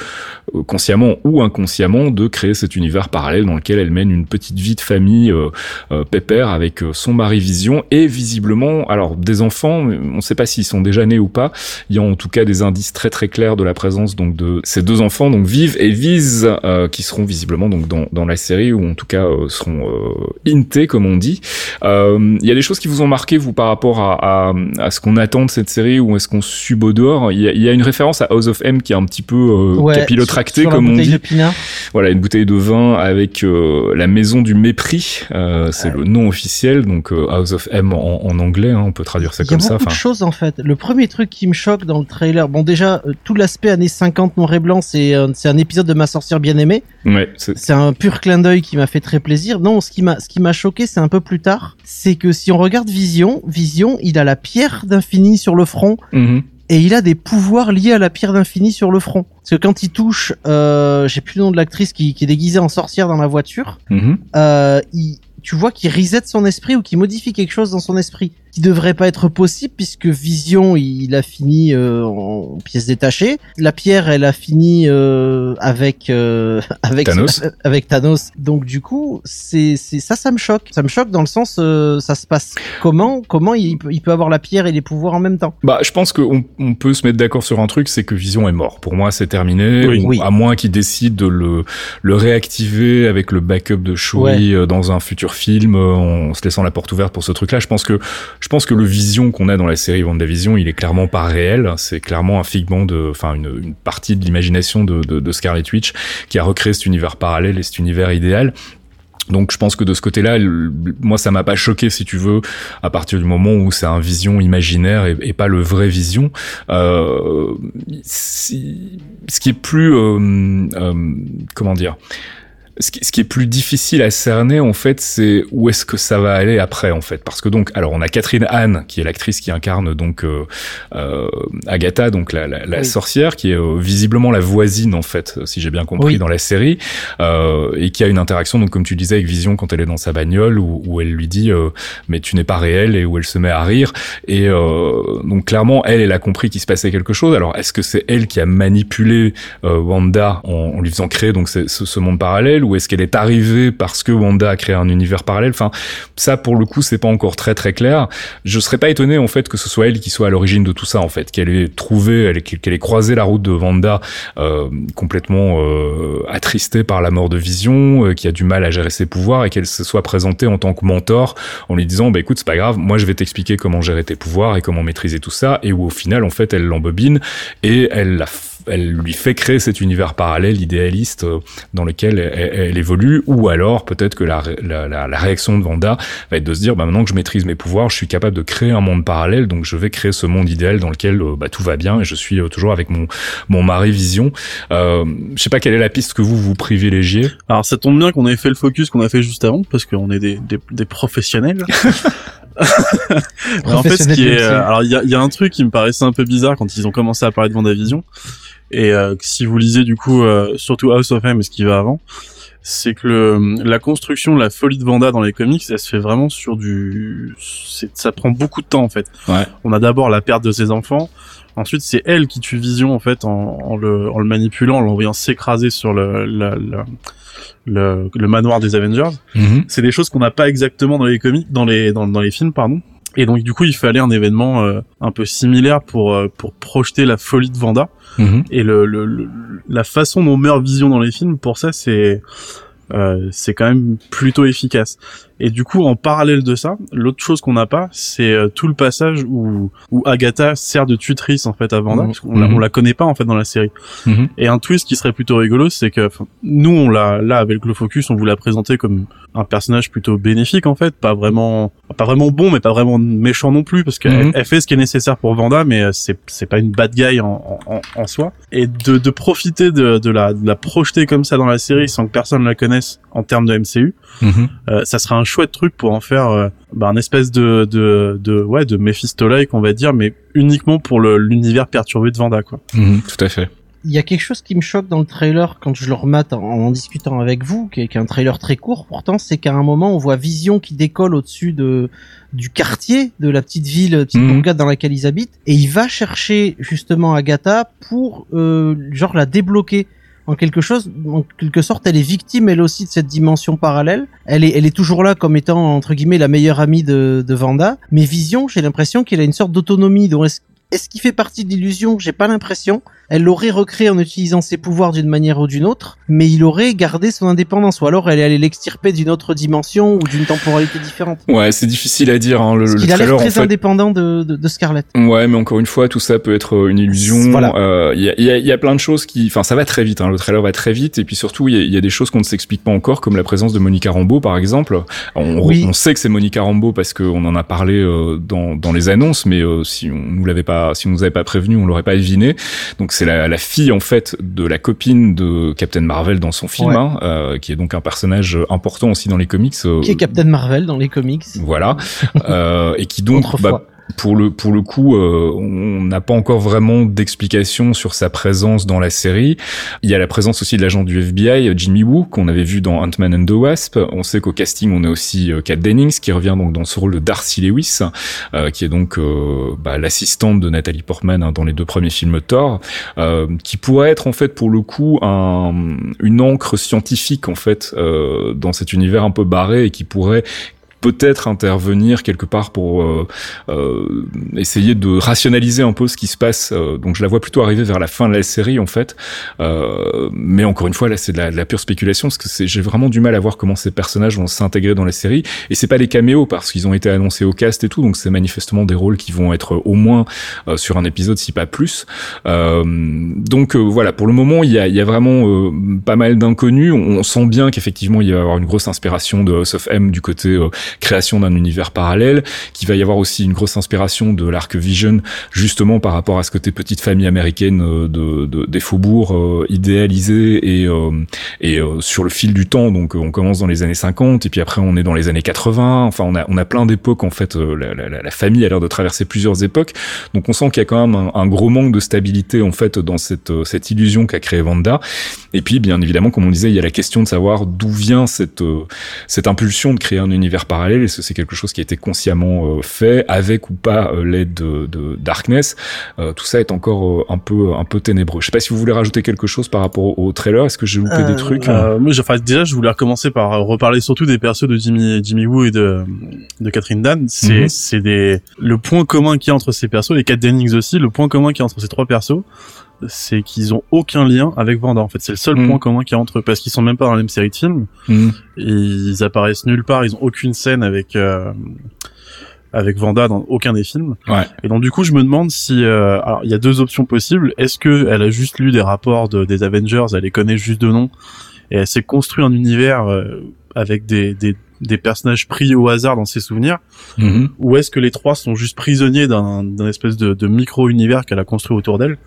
euh, consciemment ou inconsciemment de créer cet univers parallèle dans lequel elle mène une petite vie de famille euh, euh, pépère avec son mari Vision et visiblement alors des enfants, on ne sait pas s'ils sont déjà nés ou pas. Il y a en tout cas des indices très très clairs de la présence donc de ces deux enfants donc Vive et Vise qui seront visiblement donc dans, dans la série ou en tout cas euh, seront euh, intés comme on dit. Euh, Il y a des choses qui vous ont marqué vous par rapport à, à, à ce qu'on attend de cette série ou est-ce qu'on sub au dehors? Il y, a, il y a une référence à House of M qui est un petit peu euh, Ouais, capillotractée comme on dit. de. Voilà, une bouteille de vin avec euh, la maison du mépris, euh, c'est le nom officiel, donc euh, House of M en, en anglais, hein, on peut traduire ça Il y a comme ça. beaucoup de choses en fait. Le premier truc qui me choque dans le trailer, bon déjà euh, tout l'aspect années 50 noir et blanc, c'est euh, c'est un épisode de ma sorcière bien aimée. Ouais, c'est un pur clin d'œil qui m'a fait très plaisir. Non, ce qui m'a ce qui m'a choqué, c'est un peu plus tard, c'est que si on regarde Vision, Vision, il a la pierre d'infini sur le front Mhm. et il a des pouvoirs liés à la pierre d'infini sur le front. Parce que quand il touche, euh, j'ai plus le nom de l'actrice qui, qui est déguisée en sorcière dans la voiture, Mhm. euh, il, tu vois qu'il reset son esprit ou qu'il modifie quelque chose dans son esprit qui devrait pas être possible puisque Vision il a fini euh, en pièces détachées la pierre elle a fini euh, avec euh, avec Thanos. avec Thanos donc du coup c'est c'est ça ça me choque ça me choque dans le sens euh, ça se passe comment? Comment il peut, il peut avoir la pierre et les pouvoirs en même temps? Bah, je pense qu'on on peut se mettre d'accord sur un truc, c'est que Vision est mort. Pour moi, c'est terminé. Oui. Ou Oui. À moins qu'il décide de le, le réactiver avec le backup de Shuri Ouais. euh, dans un futur film, euh, en se laissant la porte ouverte pour ce truc-là. Je pense que, je je pense que le vision qu'on a dans la série WandaVision, il est clairement pas réel. C'est clairement un figment de, enfin une, partie de l'imagination de, de, Scarlet Witch qui a recréé cet univers parallèle et cet univers idéal. Donc je pense que de ce côté-là, moi ça m'a pas choqué si tu veux, à partir du moment où c'est un vision imaginaire et, pas le vrai vision. Euh, ce qui est plus, euh, euh, comment dire, ce qui, ce qui est plus difficile à cerner en fait, c'est où est-ce que ça va aller après en fait, parce que donc, alors on a Catherine Anne qui est l'actrice qui incarne donc euh, euh, Agatha, donc la, la, la Oui. sorcière, qui est euh, visiblement la voisine en fait, si j'ai bien compris Oui. dans la série, euh, et qui a une interaction donc comme tu disais avec Vision quand elle est dans sa bagnole où, où elle lui dit euh, mais tu n'es pas réel et où elle se met à rire et euh, donc clairement elle elle a compris qu'il se passait quelque chose. Alors est-ce que c'est elle qui a manipulé euh, Wanda en, en lui faisant créer donc ce monde parallèle ou est-ce qu'elle est arrivée parce que Wanda a créé un univers parallèle Enfin ça pour le coup c'est pas encore très très clair. Je serais pas étonné en fait que ce soit elle qui soit à l'origine de tout ça en fait, qu'elle ait trouvé, qu'elle ait croisé la route de Wanda euh, complètement euh, attristée par la mort de Vision, euh, qui a du mal à gérer ses pouvoirs et qu'elle se soit présentée en tant que mentor en lui disant bah écoute c'est pas grave, moi je vais t'expliquer comment gérer tes pouvoirs et comment maîtriser tout ça et où au final en fait elle l'embobine et elle la elle lui fait créer cet univers parallèle idéaliste euh, dans lequel elle, elle- elle évolue ou alors peut-être que la, la, la, la réaction de Wanda va être de se dire bah maintenant que je maîtrise mes pouvoirs je suis capable de créer un monde parallèle donc je vais créer ce monde idéal dans lequel euh, bah, tout va bien et je suis euh, toujours avec mon mon mari vision. Euh, je sais pas quelle est la piste que vous vous privilégiez. Alors ça tombe bien qu'on ait fait le focus qu'on a fait juste avant parce qu'on est des, des, des professionnels. en fait, ce qui est, euh, alors il y a, il y a un truc qui me paraissait un peu bizarre quand ils ont commencé à parler de Vendavision et euh, si vous lisez du coup euh, surtout House of M et ce qui va avant, c'est que le, la construction de la folie de Vanda dans les comics, elle se fait vraiment sur du, ça prend beaucoup de temps en fait. Ouais. On a d'abord la perte de ses enfants. Ensuite, c'est elle qui tue Vision en fait en, en le, en le manipulant, en l'envoyant s'écraser sur le, le, le, manoir des Avengers c'est des choses qu'on n'a pas exactement dans les comics, dans les dans, dans les films, pardon. Et donc du coup, il fallait un événement euh, un peu similaire pour euh, pour projeter la folie de Vanda. Mhm. Et le, le, le- la façon dont meurt Vision dans les films, pour ça, c'est euh, c'est quand même plutôt efficace. Et du coup, en parallèle de ça, l'autre chose qu'on n'a pas, c'est euh, tout le passage où où Agatha sert de tutrice en fait à Vanda, Mhm. parce qu'on la, Mhm. on la connaît pas en fait dans la série. Mhm. Et un twist qui serait plutôt rigolo, c'est que nous, on l'a là avec le focus, on vous l'a présenté comme un personnage plutôt bénéfique en fait, pas vraiment, pas vraiment bon, mais pas vraiment méchant non plus, parce qu'elle elle fait ce qui est nécessaire pour Vanda, mais euh, c'est c'est pas une bad guy en, en, en soi. Et de, de profiter de, de la de la projeter comme ça dans la série sans que personne la connaisse en termes de MCU, Mhm. euh, ça serait un chouette truc pour en faire euh, bah, un espèce de de de ouais de Mephisto-like on va dire, mais uniquement pour l'univers perturbé de Vanda quoi. Mhm. tout à fait Il y a quelque chose qui me choque dans le trailer quand je le remate en, en discutant avec vous, qui est, qui est un trailer très court pourtant, c'est qu'à un moment on voit Vision qui décolle au-dessus de du quartier de la petite ville, petite Mhm. bourgade dans laquelle ils habitent, et il va chercher justement Agatha pour euh, genre la débloquer en quelque chose, en quelque sorte, elle est victime elle aussi de cette dimension parallèle. Elle est, elle est toujours là comme étant entre guillemets la meilleure amie de, de Vanda. Mais Vision, j'ai l'impression qu'elle a une sorte d'autonomie. Donc est-ce est-ce qu'il fait partie de l'illusion? J'ai pas l'impression. Elle l'aurait recréé en utilisant ses pouvoirs d'une manière ou d'une autre, mais il aurait gardé son indépendance. Ou alors elle est allée l'extirper d'une autre dimension ou d'une temporalité différente. ouais c'est difficile à dire hein. le, le qu'il a l'air trailer en très fait indépendant de, de, de Scarlett. Ouais, mais encore une fois, tout ça peut être euh, une illusion. Voilà. Euh, Il y, a, il y a- il y a plein de choses qui, enfin, ça va très vite. Hein, le trailer va très vite, et puis surtout, il y a, il y a des choses qu'on ne s'explique pas encore, comme la présence de Monica Rambeau, par exemple. On, Oui. on sait que c'est Monica Rambeau parce qu'on en a parlé euh, dans, dans les annonces, mais euh, si on nous l'avait pas, si on nous avait pas prévenu, on l'aurait pas deviné. Donc c'est la, la fille en fait de la copine de Captain Marvel dans son film, Ouais. hein, euh, qui est donc un personnage important aussi dans les comics. euh, Qui est Captain Marvel dans les comics. voilà, euh, et qui donc bah, pour le pour le coup, euh, on n'a pas encore vraiment d'explication sur sa présence dans la série. Il y a la présence aussi de l'agent du FBI, Jimmy Woo, qu'on avait vu dans Ant-Man and the Wasp. On sait qu'au casting, on a aussi euh, Kat Dennings qui revient donc dans ce rôle de Darcy Lewis, euh, qui est donc euh, bah, l'assistante de Nathalie Portman hein, dans les deux premiers films Thor, euh, qui pourrait être en fait pour le coup un, une encre scientifique en fait euh, dans cet univers un peu barré et qui pourrait peut-être intervenir quelque part pour euh, euh, essayer de rationaliser un peu ce qui se passe. Euh, donc je la vois plutôt arriver vers la fin de la série en fait. Euh, mais encore une fois là c'est de la, pure spéculation parce que j'ai vraiment du mal à voir comment ces personnages vont s'intégrer dans la série. Et c'est pas les caméos parce qu'ils ont été annoncés au cast et tout. Donc c'est manifestement des rôles qui vont être au moins euh, sur un épisode si pas plus. Euh, donc voilà pour le moment il y a, y a vraiment pas mal d'inconnus. On, on, sent bien qu'effectivement il va y avoir une grosse inspiration de House of M du côté création d'un univers parallèle, qu'il va y avoir aussi une grosse inspiration de l'arc Vision, justement par rapport à ce côté petite famille américaine euh, de, de des faubourgs euh, idéalisés et, euh, et sur le fil du temps. Donc on commence dans les années 50 et puis après on est dans les années 80. Enfin on a, on a plein d'époques en fait. La, la, la, famille a l'air de traverser plusieurs époques. Donc on sent qu'il y a quand même un, gros manque de stabilité en fait dans cette, cette illusion qu'a créé Vanda. Et puis bien évidemment comme on disait il y a la question de savoir d'où vient cette, cette impulsion de créer un univers parallèle est-ce que c'est quelque chose qui a été consciemment euh, fait avec ou pas euh, l'aide de, de, Darkness euh, Tout ça est encore un peu un peu ténébreux. Je sais pas si vous voulez rajouter quelque chose par rapport au, trailer. Est-ce que j'ai loupé des trucs? Moi, enfin, déjà, je voulais recommencer par reparler surtout des persos de Jimmy Jimmy Woo et de de Catherine Dan. C'est mhm. c'est des le point commun a entre ces persos, les quatre Dennings aussi. Le point commun a entre ces trois persos, c'est qu'ils ont aucun lien avec Vanda. En fait, c'est le seul mm. point commun qu'il y a entre eux parce qu'ils sont même pas dans la même série de films. Mm. Ils apparaissent nulle part. Ils ont aucune scène avec euh, avec Vanda dans aucun des films. Ouais. Et donc du coup, je me demande si euh, alors il y a deux options possibles. Est-ce que elle a juste lu des rapports de, des Avengers, elle les connaît juste de nom et elle s'est construit un univers euh, avec des, des des personnages pris au hasard dans ses souvenirs mhm. ou est-ce que les trois sont juste prisonniers d'un espèce de, de micro-univers qu'elle a construit autour d'elle?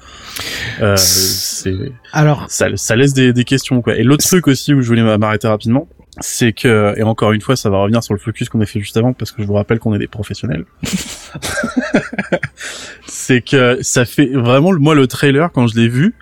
Euh, c'est alors ça, ça laisse des, des questions quoi et l'autre truc aussi où je voulais m'arrêter rapidement c'est que et encore une fois ça va revenir sur le focus qu'on a fait juste avant parce que je vous rappelle qu'on est des professionnels c'est que ça fait vraiment moi le trailer quand je l'ai vu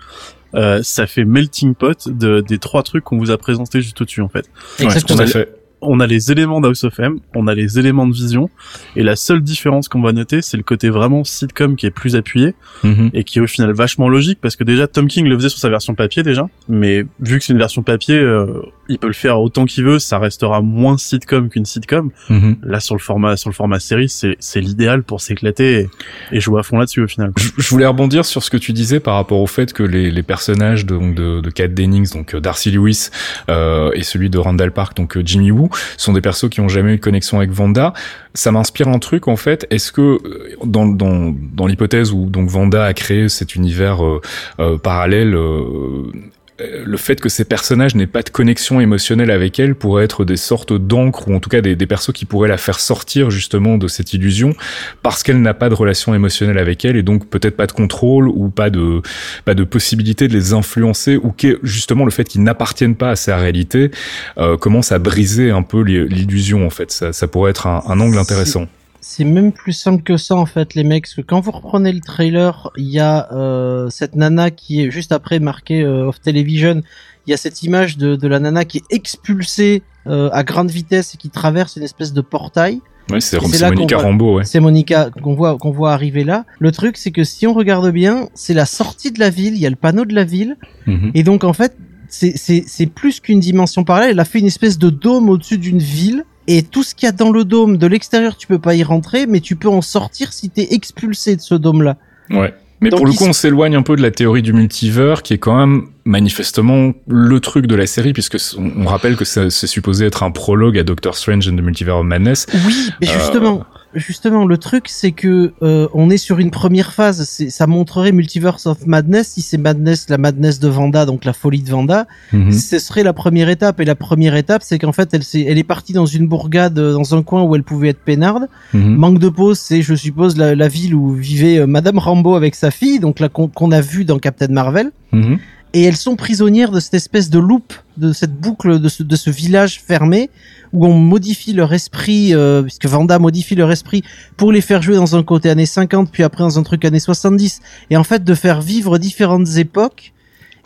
euh, ça fait melting pot de, des trois trucs qu'on vous a présentés juste au-dessus en fait. Exactement. fait on a les éléments d'House of M, on a les éléments de vision, et la seule différence qu'on va noter, c'est le côté vraiment sitcom qui est plus appuyé, mhm. et qui est au final vachement logique, parce que déjà, Tom King le faisait sur sa version papier déjà, mais vu que c'est une version papier, euh, il peut le faire autant qu'il veut, ça restera moins sitcom qu'une sitcom. Mhm. Là, sur le format, sur le format série, c'est, c'est l'idéal pour s'éclater et, jouer à fond là-dessus au final. Je, voulais rebondir sur ce que tu disais par rapport au fait que les, les personnages de, de, de Kat Dennings, donc euh, Darcy Lewis, euh, et celui de Randall Park, donc euh, Jimmy Woo, sont des persos qui ont jamais eu de connexion avec Vanda. Ça m'inspire un truc en fait. Est-ce que euh, dans, dans, dans l'hypothèse où donc Vanda a créé cet univers euh, euh, parallèle, euh, le fait que ces personnages n'aient pas de connexion émotionnelle avec elle pourrait être des sortes d'encre ou en tout cas des, des persos qui pourraient la faire sortir justement de cette illusion parce qu'elle n'a pas de relation émotionnelle avec elle et donc peut-être pas de contrôle ou pas de pas de possibilité de les influencer ou que justement le fait qu'ils n'appartiennent pas à sa réalité euh, commence à briser un peu l'illusion en fait. Ça, ça pourrait être un, un angle intéressant c'est même plus simple que ça en fait les mecs, parce que quand vous reprenez le trailer, il y a euh, cette nana qui est juste après marquée euh, off television, il y a cette image de, de la nana qui est expulsée euh, à grande vitesse et qui traverse une espèce de portail. Ouais, c'est Monica Rambeau, ouais. C'est Monica qu'on voit qu'on voit arriver là. Le truc c'est que si on regarde bien, c'est la sortie de la ville, il y a le panneau de la ville, mhm. et donc en fait c'est plus qu'une dimension parallèle. Elle a fait une espèce de dôme au-dessus d'une ville et tout ce qu'il y a dans le dôme, de l'extérieur, tu peux pas y rentrer, mais tu peux en sortir si t'es expulsé de ce dôme-là. Ouais. Mais pour le coup, on s'éloigne un peu de la théorie du multivers, qui est quand même manifestement le truc de la série, puisque on rappelle que c'est supposé être un prologue à Doctor Strange and the Multiverse of Madness. Oui, mais justement, justement, le truc, c'est que euh, on est sur une première phase. Ça montrerait Multiverse of Madness si c'est Madness, la Madness de Vanda, donc la folie de Vanda. Mhm. Ce serait la première étape. Et la première étape, c'est qu'en fait, elle, est, elle est partie dans une bourgade, euh, dans un coin où elle pouvait être peinarde. Mhm. Manque de pause, c'est, je suppose, la, la, ville où vivait euh, Madame Rambo avec sa fille, donc là qu'on a vu dans Captain Marvel. Mhm. Et elles sont prisonnières de cette espèce de loop, de cette boucle, de ce, de ce village fermé où on modifie leur esprit, euh, puisque Vanda modifie leur esprit pour les faire jouer dans un côté années 50, puis après dans un truc années 70, et en fait de faire vivre différentes époques.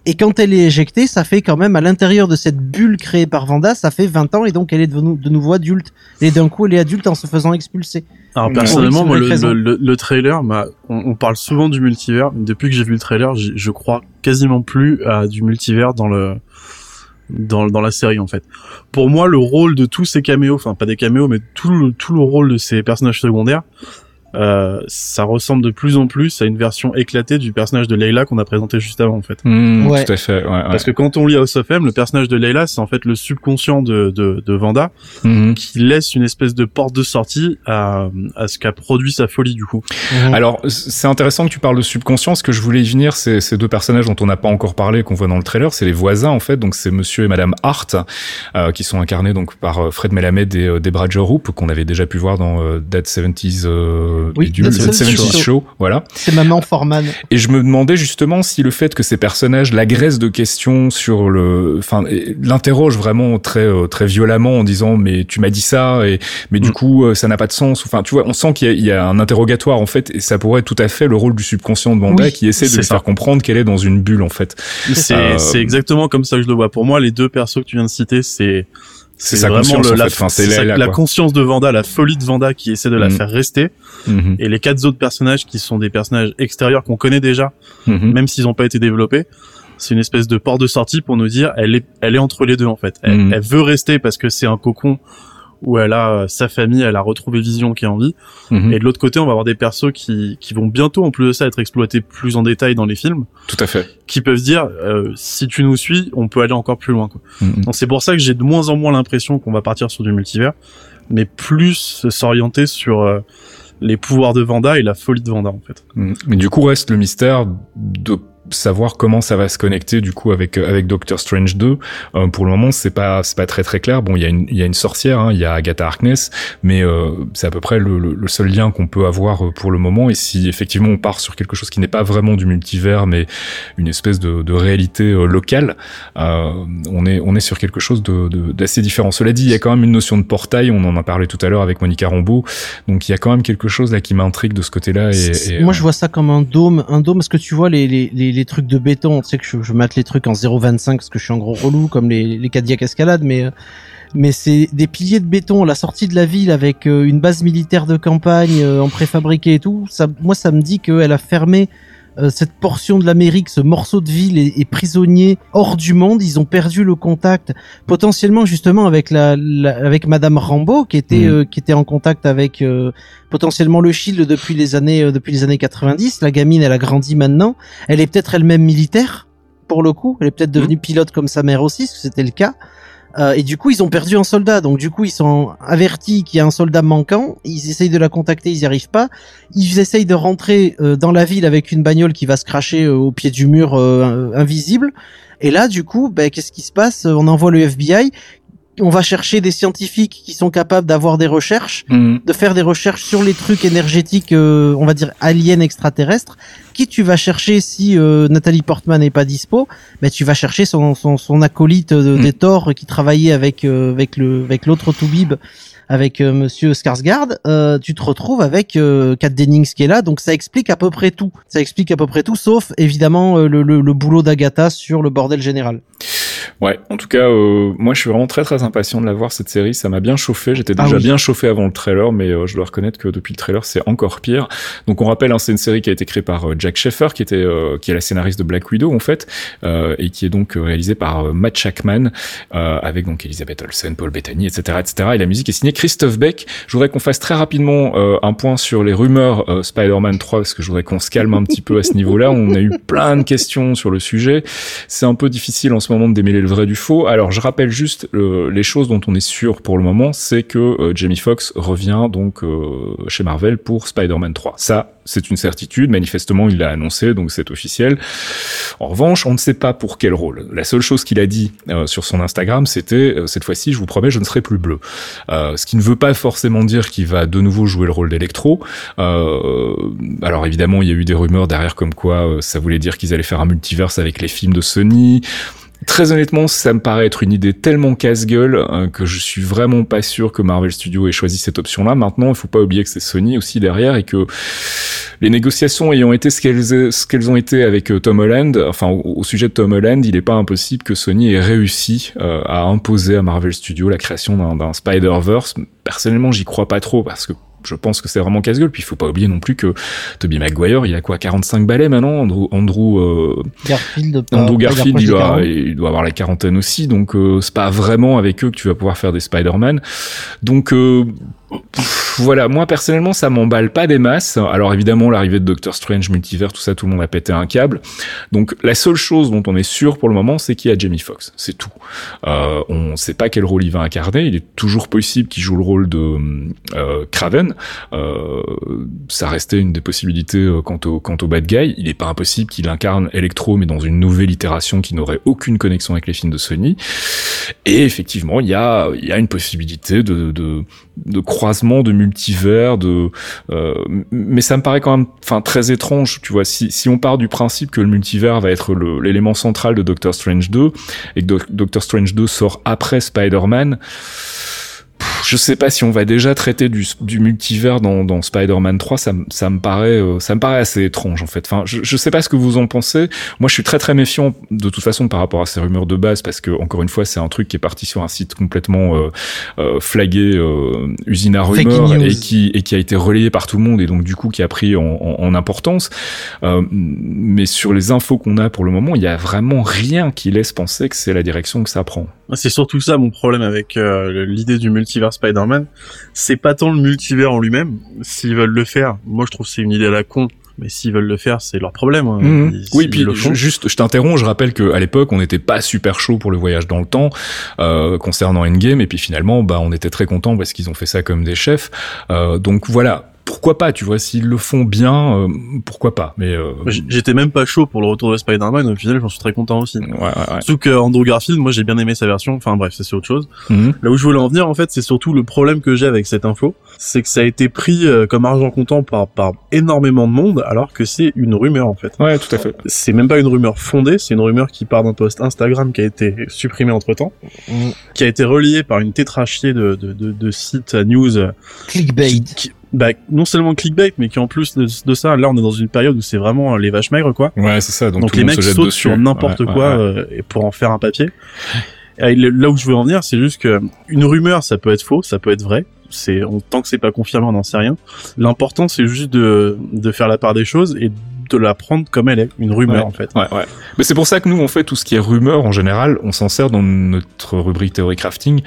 Et quand elle est éjectée, ça fait quand même à l'intérieur de cette bulle créée par Vanda, ça fait 20 ans et donc elle est devenue de nouveau adulte. Et d'un coup, elle est adulte en se faisant expulser. Alors personnellement, moi, le, le, le, trailer, on, on, parle souvent du multivers. Depuis que j'ai vu le trailer, je crois quasiment plus à du multivers dans le dans dans la série en fait. Pour moi, le rôle de tous ces caméos, enfin pas des caméos, mais tout tout le rôle de ces personnages secondaires, euh, ça ressemble de plus en plus à une version éclatée du personnage de Leila qu'on a présenté juste avant en fait. Mmh, Ouais. Tout à fait. Ouais, ouais. Parce que quand on lit House of M, le personnage de Leila, c'est en fait le subconscient de, de, de Vanda Mhm. qui laisse une espèce de porte de sortie à, à ce qu'a produit sa folie du coup. Alors, c'est intéressant que tu parles de subconscient. Ce que je voulais y venir, c'est ces deux personnages dont on n'a pas encore parlé, qu'on voit dans le trailer. C'est les voisins, en fait. Donc, c'est Monsieur et Madame Hart, euh, qui sont incarnés donc par euh, Fred Melamed et euh, Debra Jorup, qu'on avait déjà pu voir dans euh, Dead 70s euh, Oui, Dead Dead 70s 70s Show. Show. Voilà. C'est maman Forman. Et je me demandais justement si le fait que ces personnages l'agressent de questions sur le, enfin, et l'interroge vraiment très euh, très violemment en disant mais tu m'as dit ça et mais du Mm. coup euh, ça n'a pas de sens. Enfin, tu vois, on sent qu'il y, a- il y a un interrogatoire en fait et ça pourrait être tout à fait le rôle du subconscient de Wanda Oui, qui essaie de lui ça. faire comprendre qu'elle est dans une bulle en fait. C'est Euh, c'est exactement comme ça que je le vois. Pour moi, les deux persos que tu viens de citer, c'est C'est conscience, en la, fait. Enfin, la conscience de Vanda, la folie de Vanda qui essaie de la Mm. faire rester. Mhm. Et les quatre autres personnages qui sont des personnages extérieurs qu'on connaît déjà, Mhm. même s'ils n'ont pas été développés. C'est une espèce de porte de sortie pour nous dire, elle est, elle est entre les deux en fait. Elle, Mhm. elle veut rester parce que c'est un cocon où elle a euh, sa famille, elle a retrouvé Vision qui est en vie. Mhm. Et de l'autre côté, on va avoir des persos qui, qui vont bientôt, en plus de ça, être exploités plus en détail dans les films, Tout à fait. qui peuvent dire, euh, si tu nous suis, on peut aller encore plus loin. Quoi. Mhm. Donc c'est pour ça que j'ai de moins en moins l'impression qu'on va partir sur du multivers, mais plus s'orienter sur euh, les pouvoirs de Vanda et la folie de Vanda en fait. Mm. Mais du coup reste le mystère de savoir comment ça va se connecter du coup avec euh, avec Doctor Strange 2 Euh, pour le moment c'est pas c'est pas très très clair. Bon il y a une il y a une sorcière hein, il y a Agatha Harkness mais euh, c'est à peu près le, le, le seul lien qu'on peut avoir pour le moment. Et si effectivement on part sur quelque chose qui n'est pas vraiment du multivers mais une espèce de, de réalité locale on est on est sur quelque chose de de- d'assez différent. Cela dit il y a quand même une notion de portail. On en a parlé tout à l'heure avec Monica Rambeau. Donc il y a quand même quelque chose là qui m'intrigue de ce côté-là et, et, Moi, je vois ça comme un dôme, un dôme, parce que tu vois les, les, les, trucs de béton, tu sais que je, mate les trucs en 0,25 parce que je suis un gros relou, comme les, les Cadillac Escalade, mais, euh, mais c'est des piliers de béton, la sortie de la ville avec euh, une base militaire de campagne euh, en préfabriqué et tout, ça, moi, ça me dit qu'elle a fermé euh, cette portion de l'Amérique, ce morceau de ville est, est prisonnier hors du monde. Ils ont perdu le contact, potentiellement justement avec la, la- avec Madame Rambo qui était Mhm. euh, qui était en contact avec euh, potentiellement le Shield depuis les années euh, depuis les années 90. La gamine, elle a grandi maintenant. Elle est peut-être elle-même militaire pour le coup. Elle est peut-être devenue pilote comme sa mère aussi, que c'était le cas. Euh, et du coup, ils ont perdu un soldat. Donc du coup, ils sont avertis qu'il y a un soldat manquant. Ils essayent de la contacter, ils n'y arrivent pas. Ils essayent de rentrer euh, dans la ville avec une bagnole qui va se cracher euh, au pied du mur invisible. Et là, du coup, ben, qu'est-ce qui se passe? On envoie le FBI. On va chercher des scientifiques qui sont capables d'avoir des recherches Mhm. de faire des recherches sur les trucs énergétiques, euh, on va dire aliens extraterrestres. Qui tu vas chercher si euh, Nathalie Portman n'est pas dispo? Ben tu vas chercher son son, son acolyte euh, Mm. des Thor qui travaillait avec euh, avec le avec l'autre Toubib avec euh, Monsieur Skarsgård. Euh, tu te retrouves avec euh, Kat Dennings qui est là, donc ça explique à peu près tout. Ça explique à peu près tout, sauf évidemment le, le, le boulot d'Agatha sur le bordel général. Ouais, en tout cas, euh, moi je suis vraiment très très impatient de la voir cette série. Ça m'a bien chauffé. J'étais Ah déjà oui. bien chauffé avant le trailer, mais euh, je dois reconnaître que depuis le trailer c'est encore pire. Donc on rappelle, hein, c'est une série qui a été créée par euh, Jack Sheffer, qui était euh, qui est la scénariste de Black Widow en fait, euh, et qui est donc réalisée par Matt Shackman, euh, avec donc Elizabeth Olsen, Paul Bettany, etc., etc. Et la musique est signée Christophe Beck. Je voudrais qu'on fasse très rapidement euh, un point sur les rumeurs Spider-Man 3 parce que je voudrais qu'on se calme un petit peu à ce niveau-là. On a eu plein de questions sur le sujet. C'est un peu difficile en ce moment de démêler le vrai du faux. Alors je rappelle juste euh, les choses dont on est sûr pour le moment, c'est que euh, Jamie Foxx revient donc euh, chez Marvel pour Spider-Man 3. Ça, c'est une certitude. Manifestement, il l'a annoncé, donc c'est officiel. En revanche, on ne sait pas pour quel rôle. La seule chose qu'il a dit sur son Instagram, c'était cette fois-ci, je vous promets, je ne serai plus bleu. Ce qui ne veut pas forcément dire qu'il va de nouveau jouer le rôle d'Electro. Alors évidemment, il y a eu des rumeurs derrière comme quoi ça voulait dire qu'ils allaient faire un multiverse avec les films de Sony. Très honnêtement, ça me paraît être une idée tellement casse-gueule euh, que je suis vraiment pas sûr que Marvel Studios ait choisi cette option-là. Maintenant, il faut pas oublier que c'est Sony aussi derrière et que les négociations ayant été ce qu'elles ont été avec euh, Tom Holland, enfin au, sujet de Tom Holland, il n'est pas impossible que Sony ait réussi euh, à imposer à Marvel Studios la création d'un Spider-Verse. Personnellement, j'y crois pas trop parce que je pense que c'est vraiment casse-gueule. Puis il faut pas oublier non plus que Toby Maguire, il a quoi 45 balais maintenant. Andrew, Andrew, euh, Garfield, Andrew Garfield, il doit, 40. il doit avoir la quarantaine aussi. Donc euh, c'est pas vraiment avec eux que tu vas pouvoir faire des Spider-Man. Donc euh, voilà, moi personnellement, ça m'emballe pas des masses. Alors évidemment, l'arrivée de Doctor Strange, multivers, tout ça, tout le monde a pété un câble. Donc la seule chose dont on est sûr pour le moment, c'est qu'il y a Jamie Foxx. C'est tout. Euh, on sait pas quel rôle il va incarner. Il est toujours possible qu'il joue le rôle de euh, Craven. Euh, ça restait une des possibilités euh, quant au quant au bad guy. Il est pas impossible qu'il incarne Electro, mais dans une nouvelle itération qui n'aurait aucune connexion avec les films de Sony. Et effectivement, il y a y a une possibilité de de, de de multivers, de euh, mais ça me paraît quand même enfin très étrange. Tu vois, si si on part du principe que le multivers va être l'élément central de Doctor Strange 2 et que Doc- Doctor Strange 2 sort après Spider-Man. Je sais pas si on va déjà traiter du, du multivers dans, dans Spider-Man 3, ça, me- ça me paraît, euh, ça me paraît assez étrange en fait. Enfin, je, je sais pas ce que vous en pensez. Moi, je suis très très méfiant de toute façon par rapport à ces rumeurs de base parce que encore une fois, c'est un truc qui est parti sur un site complètement euh, euh, flagué, euh, usine à rumeurs et qui et qui a été relayé par tout le monde et donc du coup qui a pris en, en, en importance. Euh, mais sur les infos qu'on a pour le moment, il y a vraiment rien qui laisse penser que c'est la direction que ça prend. C'est surtout ça mon problème avec euh, l'idée du multivers Spider-Man. C'est pas tant le multivers en lui-même. S'ils veulent le faire, moi je trouve que c'est une idée à la con. Mais s'ils veulent le faire, c'est leur problème. hein. Mhm. Ils- Oui, ils puis le font. je- juste, je t'interromps, je rappelle qu'à l'époque, on n'était pas super chaud pour le voyage dans le temps euh, concernant Endgame, et puis finalement, bah, on était très content parce qu'ils ont fait ça comme des chefs. Euh, donc voilà, pourquoi pas, tu vois, s'ils le font bien, euh, pourquoi pas. Mais euh, J'étais même pas chaud pour le retour de Spider-Man. Au final, j'en suis très content aussi. ouais, ouais, ouais. Surtout que Andrew Garfield, moi j'ai bien aimé sa version. Enfin bref, ça c'est autre chose. Mhm. Là où je voulais en venir, en fait, c'est surtout le problème que j'ai avec cette info, c'est que ça a été pris euh, comme argent comptant par, par énormément de monde, alors que c'est une rumeur en fait. Ouais, tout à fait. C'est même pas une rumeur fondée, c'est une rumeur qui part d'un post Instagram qui a été supprimé entre temps, Mm. qui a été relié par une tétrachier de, de, de, de sites à news. euh, Clickbait. qui- qui- bah, non seulement clickbait, mais qui en plus de, de ça, là on est dans une période où c'est vraiment euh, les vaches maigres quoi. Ouais, c'est ça. Donc, les mecs sautent dessus. sur n'importe Ouais, quoi ouais. euh, et pour en faire un papier. Et là où je veux en venir, c'est juste que une rumeur, ça peut être faux, ça peut être vrai. C'est tant que c'est pas confirmé, on n'en sait rien. L'important, c'est juste de, de faire la part des choses et de la prendre comme elle est, une rumeur Ouais. en fait. Ouais, ouais. Mais c'est pour ça que nous, on fait tout ce qui est rumeur en général, on s'en sert dans notre rubrique théorie crafting,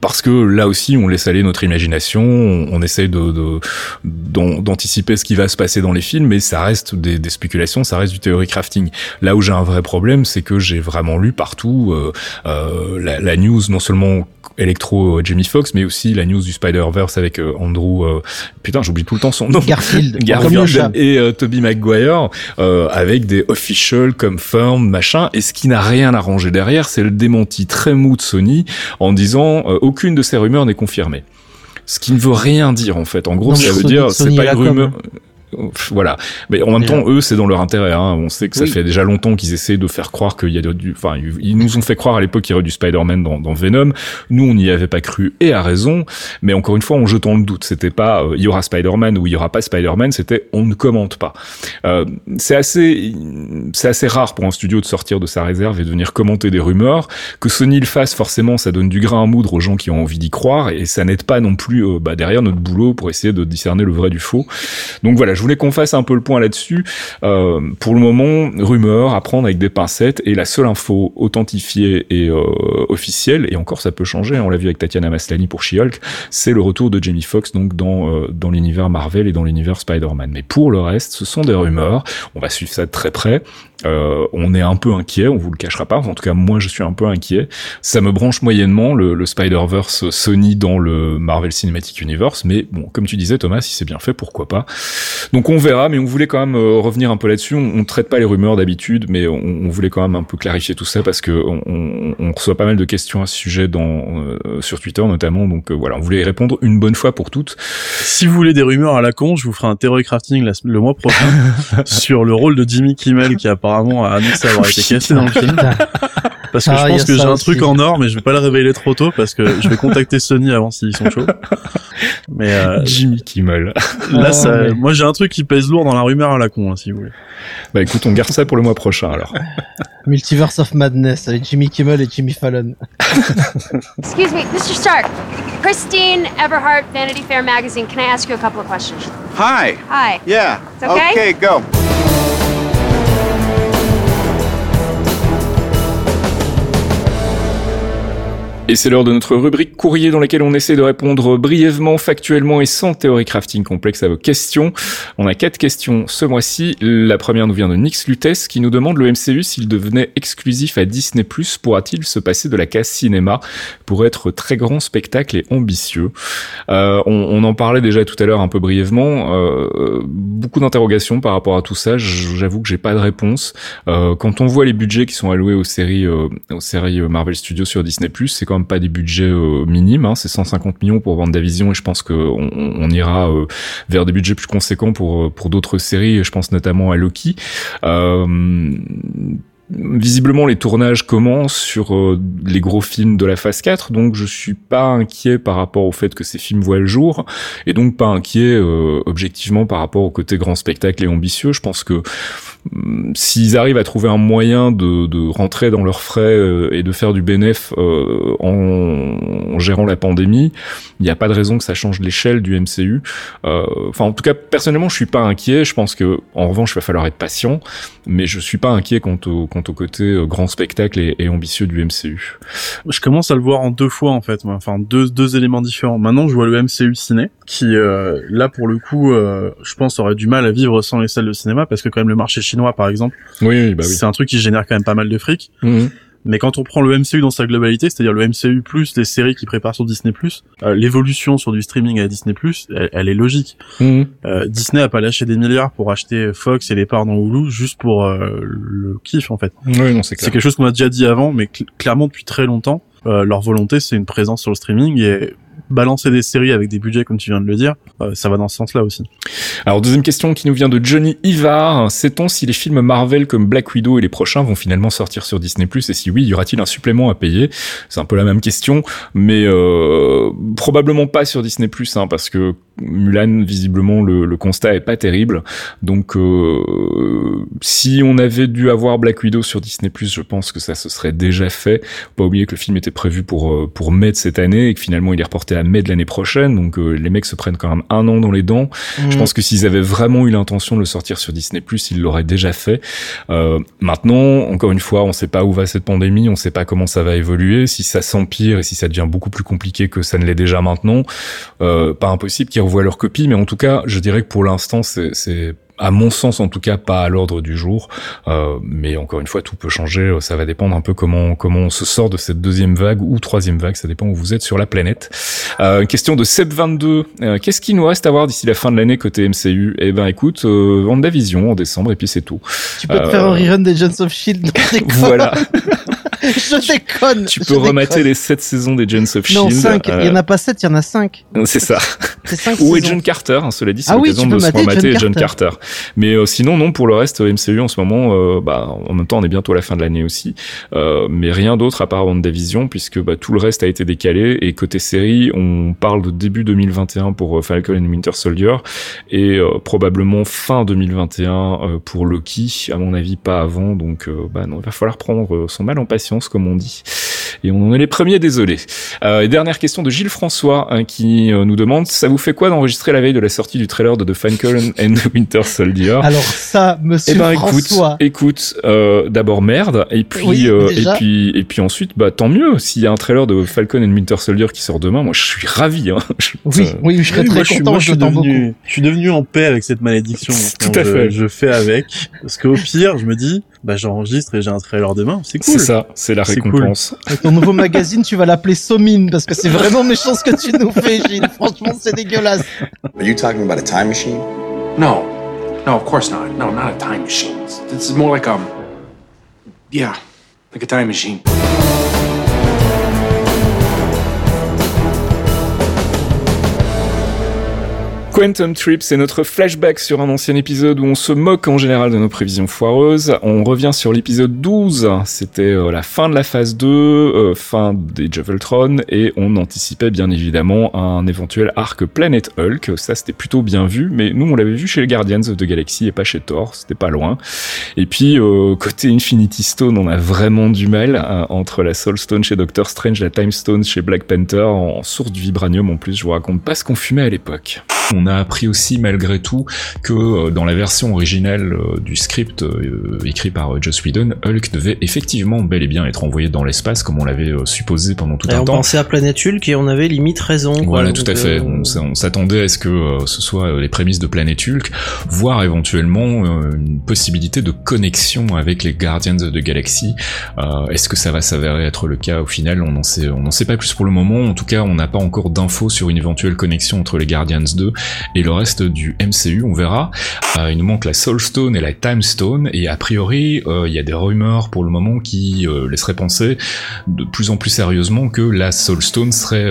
parce que là aussi, on laisse aller notre imagination, on, on essaye de, de- d'an- d'anticiper ce qui va se passer dans les films, mais ça reste des, des spéculations, ça reste du théorie crafting. Là où j'ai un vrai problème, c'est que j'ai vraiment lu partout euh, euh, la, la news, non seulement Electro euh, Jamie Foxx, mais aussi la news du Spider-Verse avec euh, Andrew... euh, putain, j'oublie tout le temps son nom. Garfield. Garfield et euh, Toby Maguire euh, avec des official confirmed machin. Et ce qui n'a rien arrangé derrière c'est le démenti très mou de Sony en disant euh, aucune de ces rumeurs n'est confirmée. Ce qui ne veut rien dire en fait. En gros Non, ça veut dire c'est pas une com, rumeur Pff, Voilà, mais en même temps, eux, c'est dans leur intérêt. Hein. On sait que ça Oui. fait déjà longtemps qu'ils essaient de faire croire qu'il y a du. Enfin, ils nous ont fait croire à l'époque qu'il y aurait du Spider-Man dans, dans Venom. Nous, on n'y avait pas cru et à raison. Mais encore une fois, en jetant le doute, c'était pas euh, il y aura Spider-Man ou il y aura pas Spider-Man. C'était on ne commente pas. Euh, c'est assez, c'est assez rare pour un studio de sortir de sa réserve et de venir commenter des rumeurs. Que Sony le fasse, forcément, ça donne du grain à moudre aux gens qui ont envie d'y croire et ça n'aide pas non plus euh, bah, derrière notre boulot pour essayer de discerner le vrai du faux. Donc voilà, je voulais qu'on fasse un peu le point là-dessus. Euh, pour le moment, rumeur à prendre avec des pincettes et la seule info authentifiée et euh, officielle, et encore ça peut changer, on l'a vu avec Tatiana Maslany pour She-Hulk, c'est le retour de Jamie Foxx donc dans, euh, dans l'univers Marvel et dans l'univers Spider-Man. Mais pour le reste, ce sont des rumeurs, on va suivre ça de très près. Euh, on est un peu inquiet, on vous le cachera pas. En tout cas, moi, je suis un peu inquiet. Ça me branche moyennement le, le Spider-Verse Sony dans le Marvel Cinematic Universe, mais bon, comme tu disais, Thomas, si c'est bien fait, pourquoi pas? Donc on verra, mais on voulait quand même euh, revenir un peu là-dessus. On, on traite pas les rumeurs d'habitude, mais on, on voulait quand même un peu clarifier tout ça parce que on, on- on reçoit pas mal de questions à ce sujet dans euh, sur Twitter notamment. Donc euh, voilà, on voulait y répondre une bonne fois pour toutes. Si vous voulez des rumeurs à la con, je vous ferai un Theory Crafting la- le mois prochain sur le rôle de Jimmy Kimmel qui apparemment a annoncé avoir été cassé dans le film. Parce que Ah, je y a pense que j'ai un aussi. truc en or, mais je vais pas le révéler trop tôt parce que je vais contacter Sony avant s'ils sont chauds. Mais euh, Jimmy Kimmel. là, Ah, ça, mais- moi j'ai un truc qui pèse lourd dans la rumeur à la con, hein, si vous voulez. Bah écoute, on garde ça pour le mois prochain alors. Multiverse of Madness avec Jimmy Kimmel et Jimmy Fallon. Excuse me, Mr. Stark. Christine Everhart, Vanity Fair magazine. Can I ask you a couple of questions? Hi. Hi. Yeah. It's okay? Okay, go. Et c'est l'heure de notre rubrique courrier dans laquelle on essaie de répondre brièvement, factuellement et sans théorie crafting complexe à vos questions. On a quatre questions ce mois-ci. La première nous vient de Nix Lutès qui nous demande le MCU s'il devenait exclusif à Disney+, pourra-t-il se passer de la case cinéma pour être très grand spectacle et ambitieux Euh, on, en parlait déjà tout à l'heure un peu brièvement. Euh, beaucoup d'interrogations par rapport à tout ça. J'avoue que j'ai pas de réponse. Euh, quand on voit les budgets qui sont alloués aux séries, euh, aux séries Marvel Studios sur Disney+, c'est quand pas des budgets euh, minimes. Hein, c'est 150 millions pour Vendavision et je pense qu'on on, on ira euh, vers des budgets plus conséquents pour euh, pour d'autres séries. Je pense notamment à Loki. Euh, Visiblement, les tournages commencent sur les gros films de la phase 4, donc je suis pas inquiet par rapport au fait que ces films voient le jour, et donc pas inquiet euh, objectivement par rapport au côté grand spectacle et ambitieux. Je pense que s'ils arrivent à trouver un moyen de, de rentrer dans leurs frais euh, et de faire du bénéf euh, en, en gérant la pandémie, il n'y a pas de raison que ça change l'échelle du MCU. Euh, Enfin, en tout cas, personnellement, je suis pas inquiet. Je pense que, en revanche, il va falloir être patient, mais je suis pas inquiet quant au, quant au côté euh, grand spectacle et, ambitieux du MCU. Je commence à le voir en deux fois en fait, enfin deux deux éléments différents. Maintenant, je vois le MCU ciné qui euh, là pour le coup, je pense aurait du mal à vivre sans les salles de cinéma parce que quand même le marché chinois par exemple, Oui, bah c'est un truc qui génère quand même pas mal de fric. Mhm. Mais quand on prend le MCU dans sa globalité, c'est-à-dire le MCU plus les séries qui préparent sur Disney+, euh, l'évolution sur du streaming à Disney+, elle, elle est logique. Mhm. Euh, Disney a pas lâché des milliards pour acheter Fox et les parts dans Hulu juste pour euh, le kiff en fait. Oui, non, c'est quelque chose qu'on a déjà dit avant, mais cl- clairement depuis très longtemps, leur volonté c'est une présence sur le streaming et balancer des séries avec des budgets comme tu viens de le dire, euh, ça va dans ce sens-là aussi. Alors, deuxième question qui nous vient de Johnny Ivar. Sait-on si les films Marvel comme Black Widow et les prochains vont finalement sortir sur Disney+, et si oui, y aura-t-il un supplément à payer? C'est un peu la même question, mais euh, probablement pas sur Disney+, hein, parce que Mulan, visiblement, le, le constat est pas terrible. Donc, euh, si on avait dû avoir Black Widow sur Disney+, je pense que ça se serait déjà fait. Pas oublier que le film était prévu pour euh, pour mai de cette année et que finalement il est reporté à mai de l'année prochaine. Donc, euh, les mecs se prennent quand même un an dans les dents. Je Mm. pense que s'ils avaient vraiment eu l'intention de le sortir sur Disney+, ils l'auraient déjà fait. Euh, maintenant, encore une fois, on sait pas où va cette pandémie, on sait pas comment ça va évoluer, si ça s'empire et si ça devient beaucoup plus compliqué que ça ne l'est déjà maintenant. Euh, pas impossible qu'ils revoient leur copie, mais en tout cas, je dirais que pour l'instant, c'est à mon sens en tout cas pas à l'ordre du jour. Euh, mais encore une fois tout peut changer. Ça va dépendre un peu comment comment on se sort de cette deuxième vague ou troisième vague. Ça dépend où vous êtes sur la planète. Euh, question de Seb22 euh, qu'est-ce qu'il nous reste à voir d'ici la fin de l'année côté MCU eh ben écoute euh, WandaVision en décembre et puis c'est tout. Tu peux te euh, faire un rerun des Agents of Shield. Voilà je déconne. tu peux remater déconne. les 7 saisons des Agents of Non, Shield 5. Il y en a pas 7, il y en a 5. euh, c'est ça C'est 5 ou Agent Carter, hein, cela dit, c'est Ah l'occasion de se mater remater Agent John Carter. Mais euh, sinon, non, pour le reste, MCU en ce moment, euh, bah, en même temps, on est bientôt à la fin de l'année aussi. Euh, mais rien d'autre à part WandaVision, puisque bah, tout le reste a été décalé. Et côté série, on parle de début 2021 pour euh, Falcon and Winter Soldier, et euh, probablement fin 2021 euh, pour Loki, à mon avis pas avant. Donc, euh, bah, non, il va falloir prendre euh, son mal en patience, comme on dit. Et on en est les premiers, désolé. Euh, et dernière question de Gilles François hein, qui euh, nous demande ça vous fait quoi d'enregistrer la veille de la sortie du trailer de The Falcon and the Winter Soldier? Alors ça, monsieur eh ben écoute, François. écoute, euh, d'abord merde, et puis Oui, euh, et puis et puis ensuite bah tant mieux. S'il y a un trailer de Falcon and Winter Soldier qui sort demain, moi je suis ravi. Hein. Je- Oui, oui, je serais Oui, très moi, content, moi, je suis beaucoup. devenu, je suis devenu en paix avec cette malédiction. Tout à je, fait. Je fais avec. Parce qu'au pire, je me dis, bah, j'enregistre et j'ai un trailer demain. C'est cool. C'est ça, c'est la cool. récompense. Avec ton nouveau magazine, tu vas l'appeler Somine parce que c'est vraiment méchant ce que tu nous fais, Gilles. Franchement, c'est dégueulasse. Are you talking about a time machine? No. No, of course not. No, not a time machine. This is more like um Yeah, like a time machine. Quantum Trip, c'est notre flashback sur un ancien épisode où on se moque en général de nos prévisions foireuses. On revient sur l'épisode 12, c'était euh, la fin de la phase 2, euh, fin des Javeltron, et on anticipait bien évidemment un éventuel arc Planet Hulk. Ça, c'était plutôt bien vu, mais nous, on l'avait vu chez les Guardians of the Galaxy et pas chez Thor, c'était pas loin. Et puis, euh, côté Infinity Stone, on a vraiment du mal hein, entre la Soul Stone chez Doctor Strange, la Time Stone chez Black Panther, en source du vibranium en plus, je vous raconte pas ce qu'on fumait à l'époque. A appris aussi malgré tout que euh, dans la version originale euh, du script euh, écrit par Joss Whedon, Hulk devait effectivement bel et bien être envoyé dans l'espace comme on l'avait supposé pendant tout Et un on temps. pensait à Planète Hulk et on avait limite raison. quoi. Voilà, tout à fait. On, on s'attendait à ce que ce soit les prémices de Planète Hulk, voire éventuellement une possibilité de connexion avec les Guardians of the Galaxy. Est-ce que ça va s'avérer être le cas au final? On n'en sait, on n'en sait pas plus pour le moment. En tout cas, on n'a pas encore d'infos sur une éventuelle connexion entre les Guardians 2 et le reste du MCU. On verra. Euh, il nous manque la Soul Stone et la Time Stone, et a priori, euh, il y a des rumeurs pour le moment qui euh, laisseraient penser de plus en plus sérieusement que la Soul Stone serait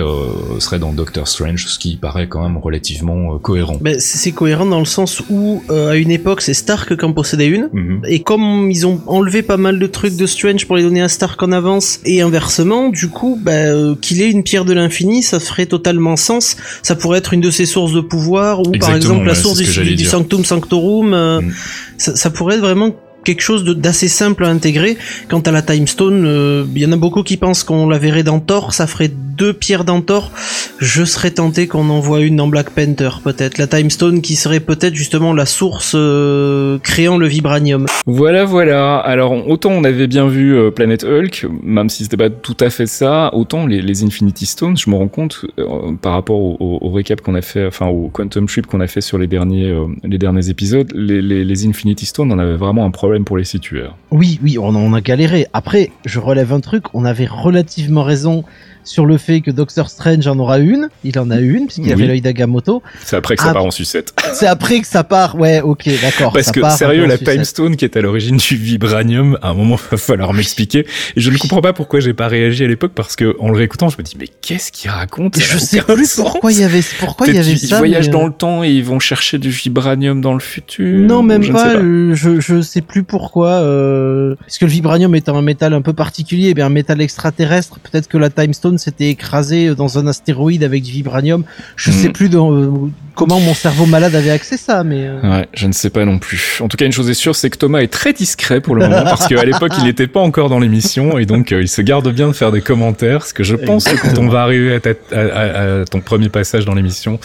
serait dans Doctor Strange, ce qui paraît quand même relativement cohérent. ben, c'est cohérent dans le sens où, à une époque, c'est Stark qui en possédait une. Mhm. Et comme ils ont enlevé pas mal de trucs de Strange pour les donner à Stark en avance, et inversement, du coup, bah, euh, qu'il ait une pierre de l'infini, ça ferait totalement sens. Ça pourrait être une de ses sources de pouvoir, ou par exemple la source du. Sanctum Sanctorum. euh, Mm. ça, ça pourrait être vraiment quelque chose d'assez simple à intégrer. Quant à la Time Stone, euh, il y en a beaucoup qui pensent qu'on la verrait dans Thor, ça ferait deux pierres dans Thor. Je serais tenté qu'on envoie une dans Black Panther, peut-être. La Time Stone qui serait peut-être justement la source euh, créant le vibranium. Voilà, voilà. Alors autant on avait bien vu euh, Planet Hulk, même si c'était pas tout à fait ça, autant les, les Infinity Stones, je me rends compte euh, par rapport au, au, au récap qu'on a fait, enfin au Quantum Trip qu'on a fait sur les derniers euh, les derniers épisodes, les, les, les Infinity Stones, on avait vraiment un problème pour les situer. Oui, oui, on, on a galéré. Après, je relève un truc, on avait relativement raison sur le fait que Doctor Strange en aura une. Il en a une, puisqu'il Oui. avait l'œil d'Agamotto. C'est après que ça Ah, part en sucette. C'est après que ça part. Ouais, ok, d'accord. Parce ça que part sérieux, la. Time Stone qui est à l'origine du vibranium, à un moment va falloir m'expliquer. Et je ne comprends pas pourquoi j'ai pas réagi à l'époque parce que en le réécoutant, je me dis mais qu'est-ce qu'il raconte? Je sais plus pourquoi il y avait, pourquoi il y avait ça. voyagent mais, dans euh, le temps et ils vont chercher du vibranium dans le futur. Non, même je pas. euh, Je, je sais plus pourquoi. Euh... Parce que le vibranium étant un métal un peu particulier, bien un métal extraterrestre. Peut-être que la Time Stone s'était écrasée dans un astéroïde avec du vibranium. Je Hmm. sais plus de, euh, comment mon cerveau malade avait accès à ça, mais. euh, Ouais, je ne sais pas non plus. En tout cas, une chose est sûre, c'est que Thomas est très discret pour le moment parce qu'à l'époque, il n'était pas encore dans l'émission et donc euh, il se garde bien de faire des commentaires. Parce que je pense que quand on va arriver à, ta- à- à- à ton premier passage dans l'émission,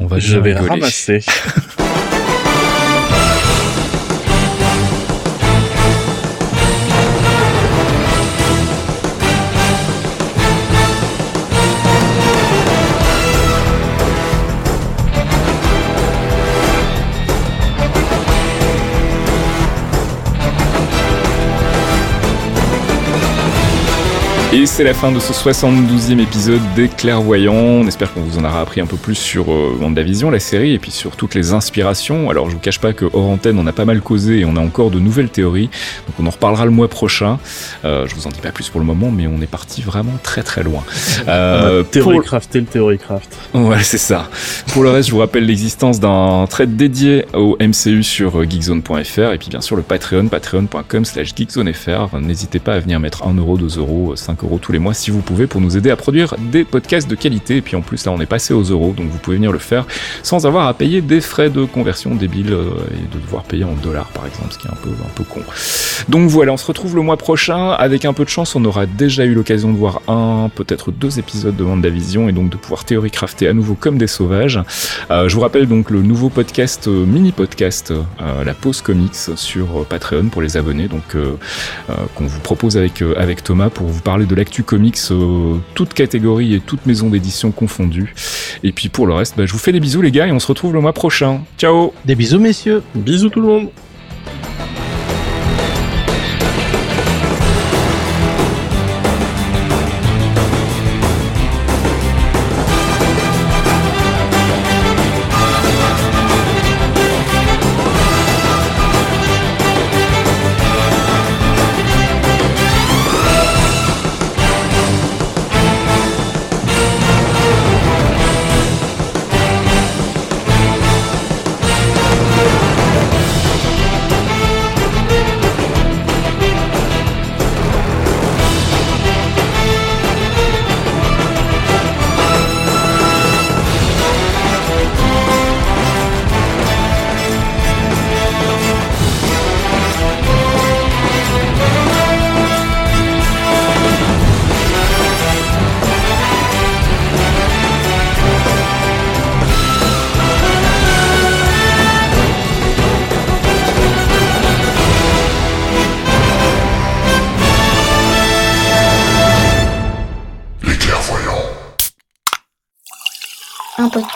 on va Je vais rigoler. ramasser. Et c'est la fin de ce 72e épisode des Clairvoyants. On espère qu'on vous en aura appris un peu plus sur euh, WandaVision, la série, et puis sur toutes les inspirations. Alors, je vous cache pas que hors antenne, on a pas mal causé et on a encore de nouvelles théories. Donc, on en reparlera le mois prochain. Euh, je vous en dis pas plus pour le moment, mais on est parti vraiment très très loin. Euh, et le Theorycraft. Ouais, c'est ça. Pour le reste, je vous rappelle l'existence d'un thread dédié au MCU sur euh, geekzone.fr et puis bien sûr le Patreon, patreon.com slash geekzonefr. N'hésitez pas à venir mettre 1 euro, 2 euros, 5 tous les mois si vous pouvez pour nous aider à produire des podcasts de qualité. Et puis en plus, là, on est passé aux euros, donc vous pouvez venir le faire sans avoir à payer des frais de conversion débiles euh, et de devoir payer en dollars par exemple, ce qui est un peu, un peu con. Donc voilà, on se retrouve le mois prochain. Avec un peu de chance, on aura déjà eu l'occasion de voir un, peut-être deux épisodes de WandaVision et donc de pouvoir théorie crafter à nouveau comme des sauvages. Euh, je vous rappelle donc le nouveau podcast, euh, mini podcast, euh, la pause comics sur Patreon pour les abonnés, donc qu'on vous propose avec avec Thomas pour vous parler de l'actu comics, euh, toutes catégories et toutes maisons d'édition confondues. Et puis pour le reste, bah, je vous fais des bisous les gars et on se retrouve le mois prochain. Ciao. Des bisous, messieurs. Bisous tout le monde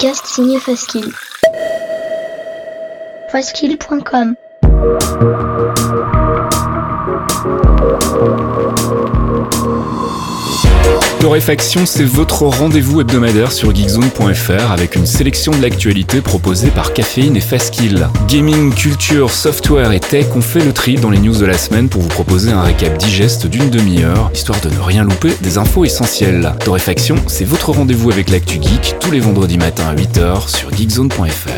podcast signé Faskill. Faskill.com Torréfaction, c'est votre rendez-vous hebdomadaire sur geekzone.fr avec une sélection de l'actualité proposée par Caféine et Fastkill. Gaming, culture, software et tech ont fait le tri dans les news de la semaine pour vous proposer un récap digeste d'une demi-heure, histoire de ne rien louper des infos essentielles. Torréfaction, c'est votre rendez-vous avec l'actu geek tous les vendredis matins à 8h sur geekzone.fr.